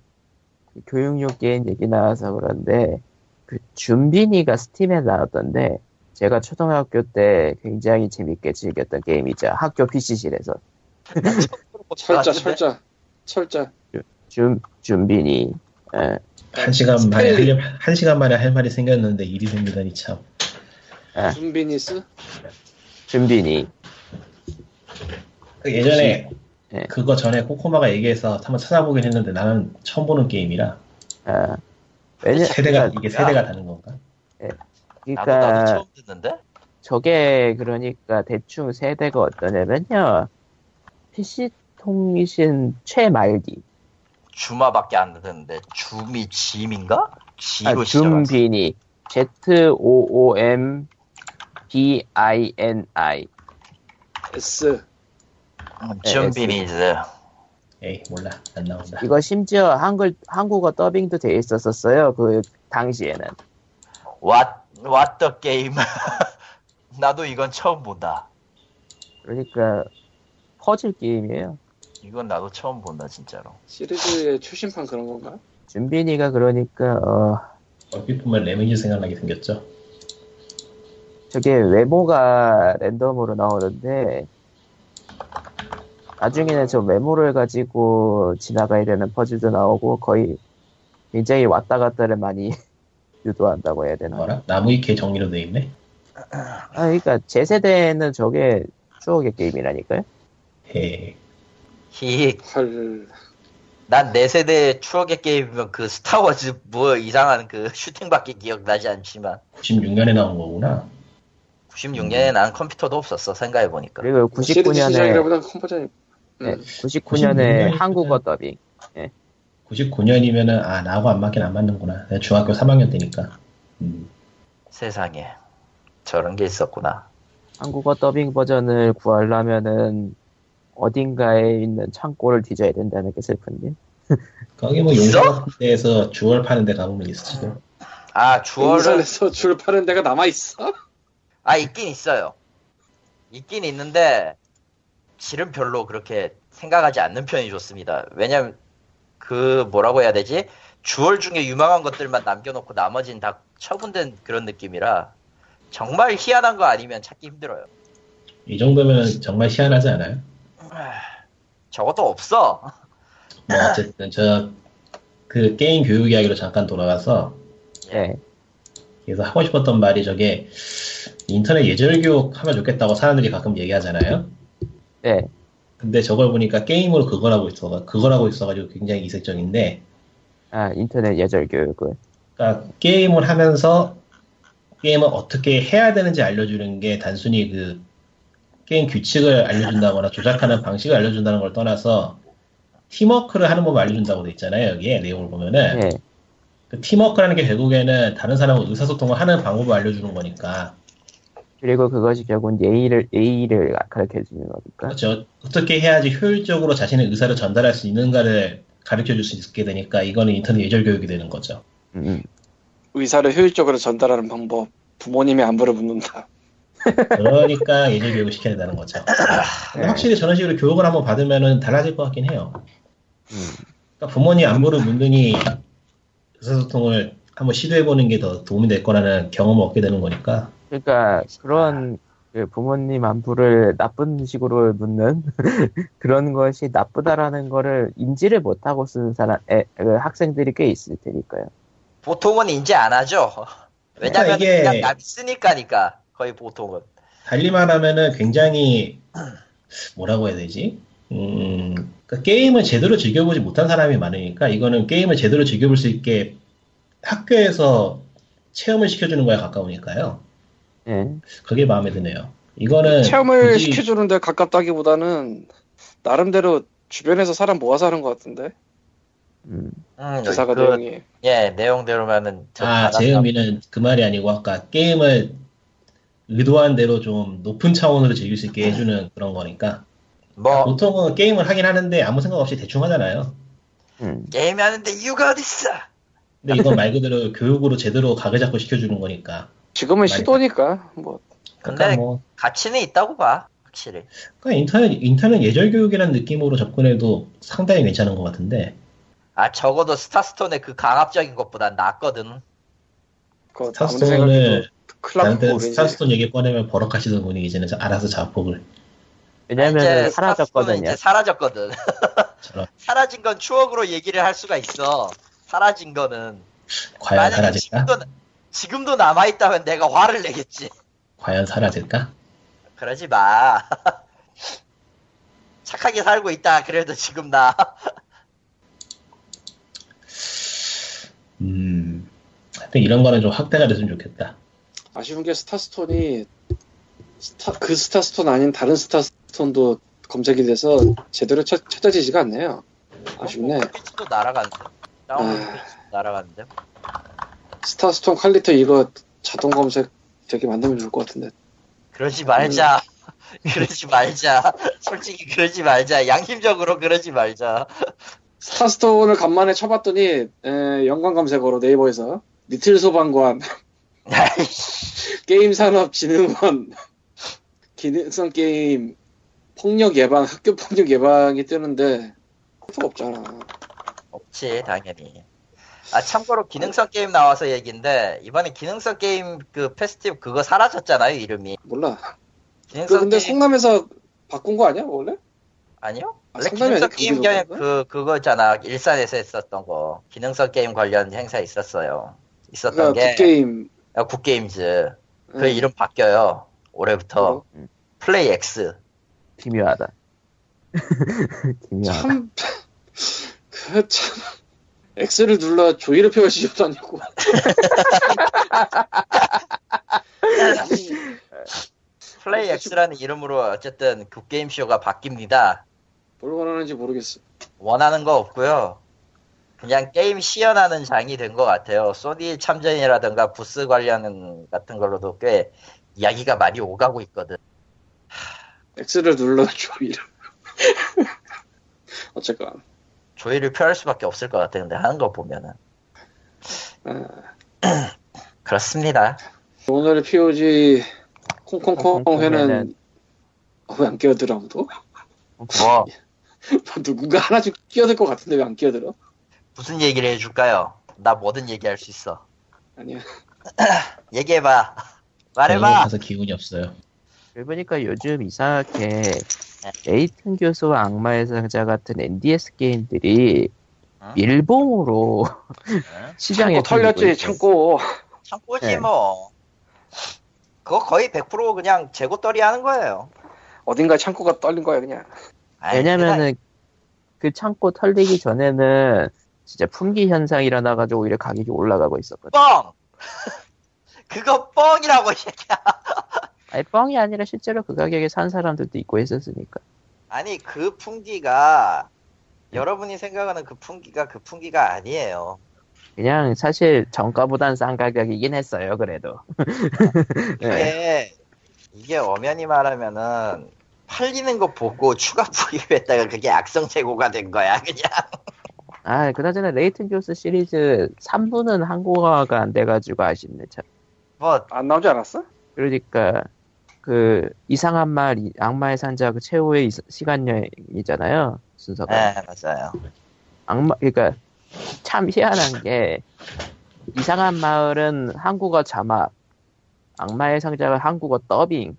그 교육용 게임 얘기 나와서 그런데 그 준비니가 Steam에 나왔던데 제가 초등학교 때 굉장히 재밌게 즐겼던 게임이죠. 학교 PC실에서 철자 철자 철자 준 준비니. 예, 한 시간 만에 하려, 한 시간 만에 할 말이 생겼는데 일이 생기다니 참. 아, 준비니스 준비니. 그 예전에 네. 그거 전에 코코마가 얘기해서 한번 찾아보긴 했는데 나는 처음 보는 게임이라 아, 왜냐, 세대가 그러니까, 이게 세대가 다른 건가? 나도 그러니까 나도 처음 듣는데 저게 그러니까 대충 세대가 어떠냐면요. PC 통신 최말기. 주마밖에 안 듣는데 줌이 짐인가? 아, 지로 시작하는 줌비니. Z O O M B I N I. S 줌비니즈 에이 몰라 안 나온다. 이거 심지어 한글 한국어 더빙도 돼 있었었어요. 그 당시에는. What What the game 나도 이건 처음 본다 그러니까 퍼즐 게임이에요. 이건 나도 처음 본다 진짜로 시리즈의 출신판 그런 건가? 줌비니가 그러니까 어 얼핏 보면 레미지 생각나게 생겼죠. 저게 외모가 랜덤으로 나오는데 나중에는 저 외모를 가지고 지나가야 되는 퍼즐도 나오고 거의 굉장히 왔다 갔다를 많이 유도한다고 해야 되나? 뭐라? 나무위키 정리로 돼 있네. 아, 그러니까 제 세대에는 저게 추억의 게임이라니까요. 에 히난 헐내 세대 추억의 게임이면 그 스타워즈 뭐 이상한 그 슈팅밖에 기억나지 않지만 96년에 나온 거구나. 96년에 난 컴퓨터도 없었어 생각해보니까 그리고 뭐 시리즈 99년에 시작이라보다 컴포 전이 네, 음. 99년에 한국어 더빙. 99년이면은 아 나하고 안 맞긴 안 맞는구나. 내가 중학교 3학년 때니까. 음, 세상에 저런 게 있었구나 한국어 더빙 버전을 구하려면은 어딘가에 있는 창고를 뒤져야 된다는 게 슬픈 일. 거기 뭐 데에서 jewel 파는 데 가보면 있을지도. 아 주얼은 인산에서 줄 파는 데가 남아 있어? 아 있긴 있어요 있긴 있는데 질은 별로 그렇게 생각하지 않는 편이 좋습니다. 왜냐면 그 뭐라고 해야 되지? 주얼 중에 유망한 것들만 남겨놓고 나머지는 다 처분된 그런 느낌이라 정말 희한한 거 아니면 찾기 힘들어요. 이 정도면 정말 희한하지 않아요? 저것도 없어. 뭐 어쨌든 저 그 게임 교육 이야기로 잠깐 돌아가서 예. 그래서 하고 싶었던 말이 저게 인터넷 예절 교육 하면 좋겠다고 사람들이 가끔 얘기하잖아요. 예. 근데 저걸 보니까 게임으로 그걸 하고 있어 그걸 하고 있어가지고 굉장히 이색적인데 아, 인터넷 예절 교육을. 그러니까 게임을 하면서 게임을 어떻게 해야 되는지 알려주는 게 단순히 그 게임 규칙을 알려준다거나 조작하는 방식을 알려준다는 걸 떠나서 팀워크를 하는 법을 알려준다고 돼 있잖아요 여기에 내용을 보면은 예. 그 팀워크라는 게 결국에는 다른 사람과 의사소통을 하는 방법을 알려주는 거니까 그리고 그것이 결국은 예의를, 예의를 가르쳐 주는 거니까. 그렇죠 어떻게 해야지 효율적으로 자신의 의사를 전달할 수 있는가를 가르쳐 줄 수 있게 되니까 이거는 인터넷 예절 교육이 되는 거죠 음, 음. 의사를 효율적으로 전달하는 방법. 부모님의 안부를 묻는다. 그러니까 예절 교육을 시켜야 된다는 거죠 근데 확실히 저런 식으로 교육을 한번 받으면은 달라질 것 같긴 해요 음. 그러니까 부모님 안부를 묻느니 의사소통을 한번 시도해보는 게 더 도움이 될 거라는 경험을 얻게 되는 거니까 그러니까 그런 그 부모님 안부를 나쁜 식으로 묻는 그런 것이 나쁘다라는 거를 인지를 못하고 쓰는 사람, 애, 그 학생들이 꽤 있을 테니까요. 보통은 인지 안 하죠. 왜냐면 그러니까 이게- 그냥 남이 쓰니까니까 거의 보통은. 달리 말하면은 굉장히 뭐라고 해야 되지? 음, 그러니까 게임을 제대로 즐겨보지 못한 사람이 많으니까 이거는 게임을 제대로 즐겨볼 수 있게 학교에서 체험을 시켜주는 거에 가까우니까요. 예. 그게 마음에 드네요. 이거는 체험을 굳이- 시켜주는데 가깝다기보다는 나름대로 주변에서 사람 모아서 하는 것 같은데 음. 음, 기사가 그, 내용이 예, 내용대로면은 저 아, 제. 의미는 그 말이 아니고 아까 게임을 의도한 대로 좀 높은 차원으로 즐길 수 있게 해주는 그런 거니까. 뭐 보통은 게임을 하긴 하는데 아무 생각 없이 대충 하잖아요. 음. 게임 하는데 이유가 어딨어? 근데 이건 말 그대로 교육으로 제대로 각을 잡고 시켜주는 거니까. 지금은 시도니까 뭐 근데 그러니까 뭐 가치는 있다고 봐, 확실히. 그러니까 인터넷 인터넷 예절 교육이라는 느낌으로 접근해도 상당히 괜찮은 것 같은데. 아 적어도 스타스톤의 그 강압적인 것보단 낫거든. 그 스타스톤을 나한테 스타스톤 얘기 꺼내면 버럭하시던 분이 이제는 알아서 자폭을 왜냐면 이제 은 사라졌거든요. 이제 사라졌거든. 사라진 건 추억으로 얘기를 할 수가 있어. 사라진 거는. 과연 만약에 사라질까? 지금도, 지금도 남아있다면 내가 화를 내겠지. 과연 사라질까? 그러지 마. 착하게 살고 있다. 그래도 지금 나. 음. 하여튼 이런 거는 좀 확대가 됐으면 좋겠다. 아쉬운 게 스타스톤이 스타, 그 스타스톤 아닌 다른 스타스톤도 검색이 돼서 제대로 찾, 찾아지지가 않네요. 아쉽네. 페이지도 날아가는데. 다운로드 아. 페이지도 날아가는데. 스타스톤 칼리터 이거 자동 검색 되게 만들면 좋을 것 같은데. 그러지 말자. 그러지 말자. 솔직히 그러지 말자. 양심적으로 그러지 말자. 스타스톤을 간만에 쳐봤더니 에, 연관 검색어로 네이버에서 little 소방관, 게임산업진흥원, 기능성 게임, 폭력 예방, 학교 폭력 예방이 뜨는데 없잖아. 없지, 당연히. 아, 참고로 기능성 게임 나와서 얘기인데, 이번에 기능성 게임 그 페스티벌 그거 사라졌잖아요, 이름이. 몰라. 그 기능성 근데 게임, 성남에서 바꾼 거 아니야 원래? 아니요? 아, 원래 기능성 게임 거기서 경 그런가? 그, 그거잖아. 일산에서 했었던 거. 기능성 게임 관련 행사 있었어요. 있었던 그러니까 게, Good Game. 아, Good Games. 그 응. 이름 바뀌어요. 올해부터. 음. Play X. 기묘하다. 기묘하다. 참, 그 참, X를 눌러 조의를 표할 시절도 아니고. Play X라는 이름으로 어쨌든 Good Game Show가 바뀝니다. 뭘 원하는지 모르겠어. 원하는 거 없고요. 그냥 게임 시연하는 장이 된 것 같아요. 소니 참전이라든가 부스 관련 같은 걸로도 꽤 이야기가 많이 오가고 있거든. X를 눌러 조의를. 어쨌건. 조의를 표할 수밖에 없을 것 같아. 근데 하는 거 보면은 아, 그렇습니다. 오늘의 POG 콩콩콩 회는 왜 안 끼어들어 아무도? 뭐 누군가 하나씩 끼어들 것 같은데 왜 안 끼어들어? 무슨 얘기를 해줄까요? 나 뭐든 얘기할 수 있어. 아니야. 얘기해봐. 네, 말해봐. 가서 기운이 없어요. 그러고 보니까 요즘 이상하게 에이튼 교수와 악마의 상자 같은 NDS 게임들이 응? 밀봉으로 응? 시장에 털렸지. 창고. 창고지 네. 뭐. 그거 거의 100% 그냥 재고떨이 하는 거예요. 어딘가 창고가 떨린 거야 그냥. 왜냐면은 그 창고 털리기 전에는 진짜 품귀 현상이 일어나가지고 오히려 가격이 올라가고 있었거든. 뻥! 그거 뻥이라고, 이 새끼야. 아니 뻥이 아니라 실제로 그 가격에 산 사람들도 있고 했었으니까. 아니, 그 풍기가, 여러분이 생각하는 그 풍기가 그 풍기가 아니에요. 그냥 사실 정가보단 싼 가격이긴 했어요. 그래도. 네. 이게, 이게 엄연히 말하면은, 팔리는 거 보고 추가 구입했다가 그게 악성 재고가 된 거야, 그냥. 아 그나저나 레이튼 교수 시리즈 3부는 한국어가 안 돼가지고 아쉽네 참. 뭐, 안 나오지 않았어? 그러니까 그 이상한 말 이- 악마의 산자 그 최후의 이- 시간 여행이잖아요 순서가. 네, 맞아요. 악마 그러니까 참 희한한 게 이상한 마을은 한국어 자막, 악마의 상자가 한국어 더빙,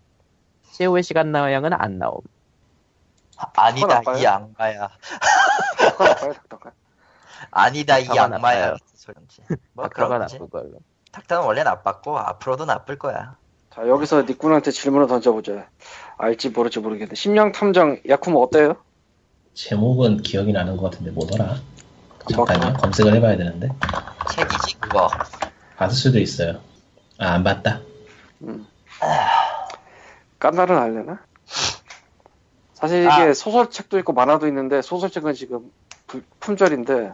최후의 시간 여행은 안 나옴. 아니다? 이 악마야. 아니다, 이 악마야. 나빠요. 소리지. 뭐 닥터가 그런 거지. 걸로. 닥터는 원래 나빴고 앞으로도 나쁠 거야. 자 여기서 니꾼한테 질문을 던져보자. 알지 모를지 모르겠는데 심령 탐정 야쿠모 어때요? 제목은 기억이 나는 것 같은데 뭐더라? 봤구나. 검색을 해봐야 되는데. 책이지 그거. 봤을 수도 있어요. 아, 안 봤다. 음. 깐날은 알려나? 사실 이게 아. 소설책도 있고 만화도 있는데 소설책은 지금 불- 품절인데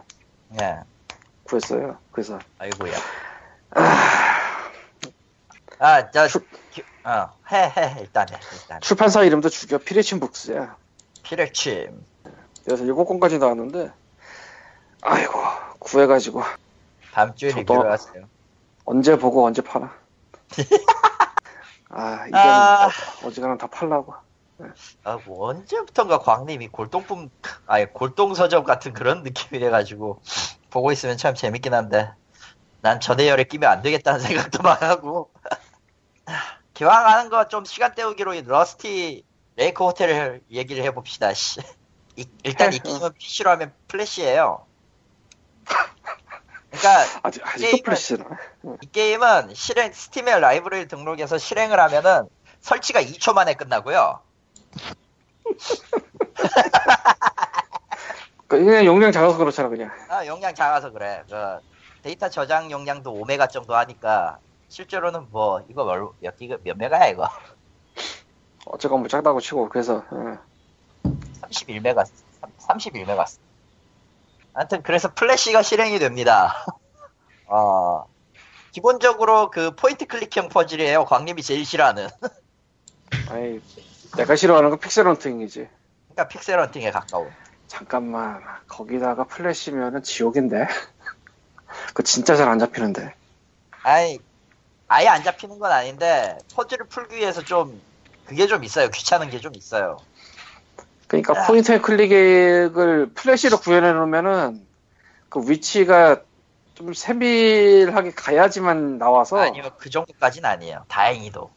예. 구했어요. 그래서 아이고야. 아, 저, 출- 기- 어, 해, 해, 일단 해, 일단. 출판사 이름도 죽여 피레친 북스야. 피레침. 그래서 7권까지 나왔는데 아이고 구해가지고 다음 주에 저도- 리뷰를 하세요. 언제 보고 언제 팔아. 아 이건 아. 어지간하면 다 팔라고. 아, 뭐 언제부턴가 광님이 골동품, 아니, 골동서점 같은 그런 느낌이 돼가지고, 보고 있으면 참 재밌긴 한데, 난 저 대열에 끼면 안 되겠다는 생각도 막 하고, 기왕 하는 거 좀 시간 때우기로 이 Rusty Lake Hotel을 얘기를 해봅시다, 씨. 이- 일단 이 해, 게임은 PC로 하면 Flash예요 그러니까 아직 아직도 Flash나. 이 게임은 실행 Steam에 라이브러리 등록해서 실행을 하면은 설치가 2초 만에 끝나고요. 그냥 용량 작아서 그렇잖아 그냥. 아, 용량 작아서 그래. 그 데이터 저장 용량도 5메가 정도 하니까 실제로는 뭐 이거 몇, 몇 기가 몇 메가야 이거? 어쨌건 뭐 작다고 치고 그래서 어. 31메가 31메가. 아무튼 그래서 플래시가 실행이 됩니다. 어 기본적으로 그 포인트 클릭형 퍼즐이에요. 광님이 제일 싫어하는. 아니 내가 싫어하는 건 pixel hunting이지. 그러니까 pixel hunting에 가까운. 잠깐만 거기다가 플래시면은 지옥인데. 그거 진짜 잘 안 잡히는데. 아니 아예 안 잡히는 건 아닌데 퍼즐을 풀기 위해서 좀 그게 좀 있어요. 귀찮은 게 좀 있어요. 그러니까 아. point and click을 플래시로 구현해 놓으면은 그 위치가 좀 세밀하게 가야지만 나와서 아니요, 그 정도까지는 아니에요. 다행히도.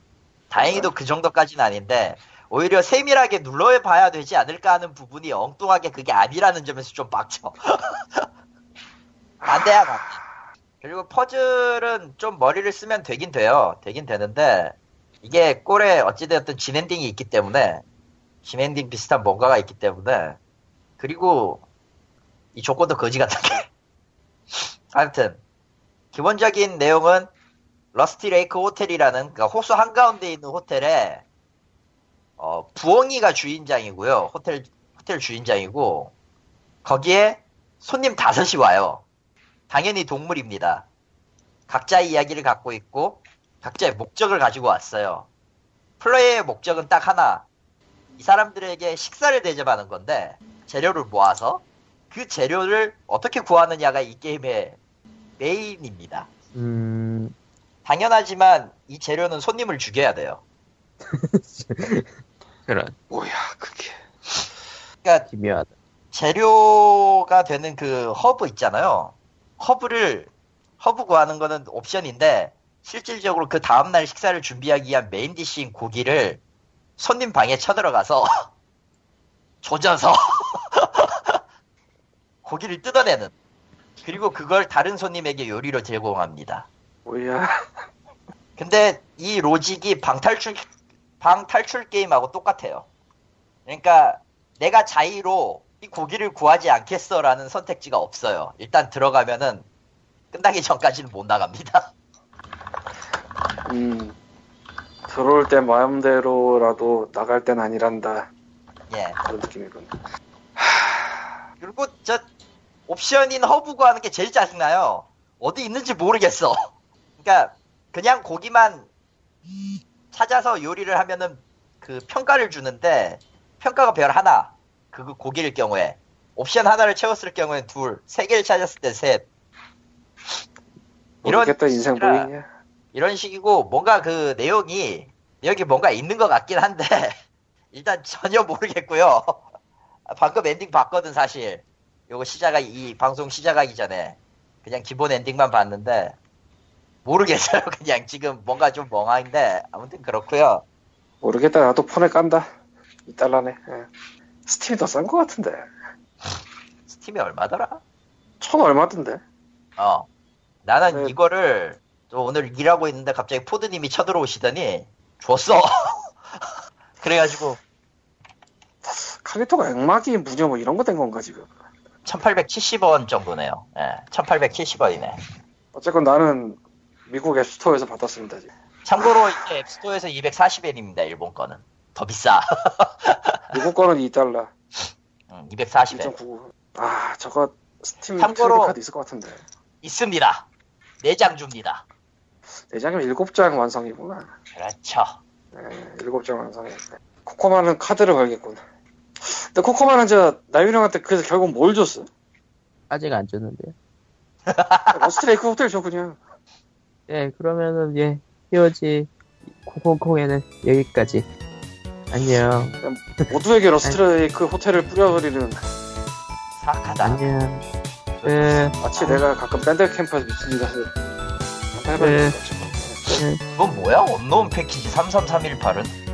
다행히도 그 정도까지는 아닌데, 오히려 세밀하게 눌러봐야 되지 않을까 하는 부분이 엉뚱하게 그게 아니라는 점에서 좀 빡쳐. 안 돼야 안 돼. 그리고 퍼즐은 좀 머리를 쓰면 되긴 돼요. 되긴 되는데, 이게 꼴에 어찌되었든 진엔딩이 있기 때문에, 진엔딩 비슷한 뭔가가 있기 때문에, 그리고 이 조건도 거지 같은 게. 아무튼, 기본적인 내용은 러스티 레이크 호텔이라는 그러니까 호수 한가운데 있는 호텔에 어, 부엉이가 주인장이고요. 호텔 호텔 주인장이고 거기에 손님 다섯이 와요. 당연히 동물입니다. 각자의 이야기를 갖고 있고 각자의 목적을 가지고 왔어요. 플레이의 목적은 딱 하나. 이 사람들에게 식사를 대접하는 건데 재료를 모아서 그 재료를 어떻게 구하느냐가 이 게임의 메인입니다. 음, 당연하지만 이 재료는 손님을 죽여야 돼요. 그런. 뭐야 그게 그러니까 기묘하다. 재료가 되는 그 허브 있잖아요. 허브를 허브 구하는 거는 옵션인데 실질적으로 그 다음날 식사를 준비하기 위한 main dish인 고기를 손님 방에 쳐들어가서 조져서 고기를 뜯어내는 그리고 그걸 다른 손님에게 요리로 제공합니다. 뭐야. 근데 이 로직이 방탈출 방탈출 게임하고 똑같아요. 그러니까 내가 자의로 이 고기를 구하지 않겠어라는 선택지가 없어요. 일단 들어가면은 끝나기 전까지는 못 나갑니다. 음. 들어올 때 마음대로라도 나갈 땐 아니란다. 예. 그런 느낌이군. 그리고 저 옵션인 허브 구하는 게 제일 짜증나요. 어디 있는지 모르겠어. 그러니까 그냥 고기만 찾아서 요리를 하면은 그 평가를 주는데 평가가 별 하나. 그 고기일 경우에 옵션 하나를 채웠을 경우엔 둘, 세 개를 찾았을 때 셋. 이런 인생 식이라- 보이냐. 이런 식이고 뭔가 그 내용이 여기 뭔가 있는 것 같긴 한데 일단 전혀 모르겠고요. 방금 엔딩 봤거든 사실. 요거 시작하 이 방송 시작하기 전에 그냥 기본 엔딩만 봤는데 모르겠어요. 그냥 지금 뭔가 좀 멍한데 아무튼 그렇고요. 모르겠다. 나도 폰에 깐다. 이달라네. 예. 스팀이 더 싼 것 같은데. 스팀이 얼마더라? 천 얼마던데? 어. 나는 네. 이거를 또 오늘 일하고 있는데 갑자기 포드님이 쳐들어오시더니 줬어. 그래가지고 칼리토가 액막이 무녀 뭐 이런 거 된 건가 지금? 1870원 정도네요. 예, 1870원이네. 어쨌건 나는 미국 앱스토어에서 받았습니다. 지금. 참고로 이제 앱스토어에서 240엔입니다. 일본 거는 더 비싸. 미국 거는 2달러. 응, 240엔 2.99. 아 저거 스팀 참고로- 카드 있을 것 같은데. 있습니다. 4장 줍니다. 네 장이면 7장 완성이구나. 그렇죠. 네, 7장 완성이네. 코코마는 카드를 걸겠군. 근데 코코마는 저 나유령한테 그래서 결국 뭘 줬어? 아직 안 줬는데요. 러스트레이크 호텔 줘 그냥. 예, 그러면은 예, 히어지 콩콩콩에는 여기까지. 안녕. 모두에게 러스트레이크 호텔을 뿌려버리는 사악하다. 안녕. 예, 마치 내가 가끔 밴드 캠프에서 미친 짓 해서 네. 같아. 예. 이건 뭐야? 언노운 패키지 3331팔은?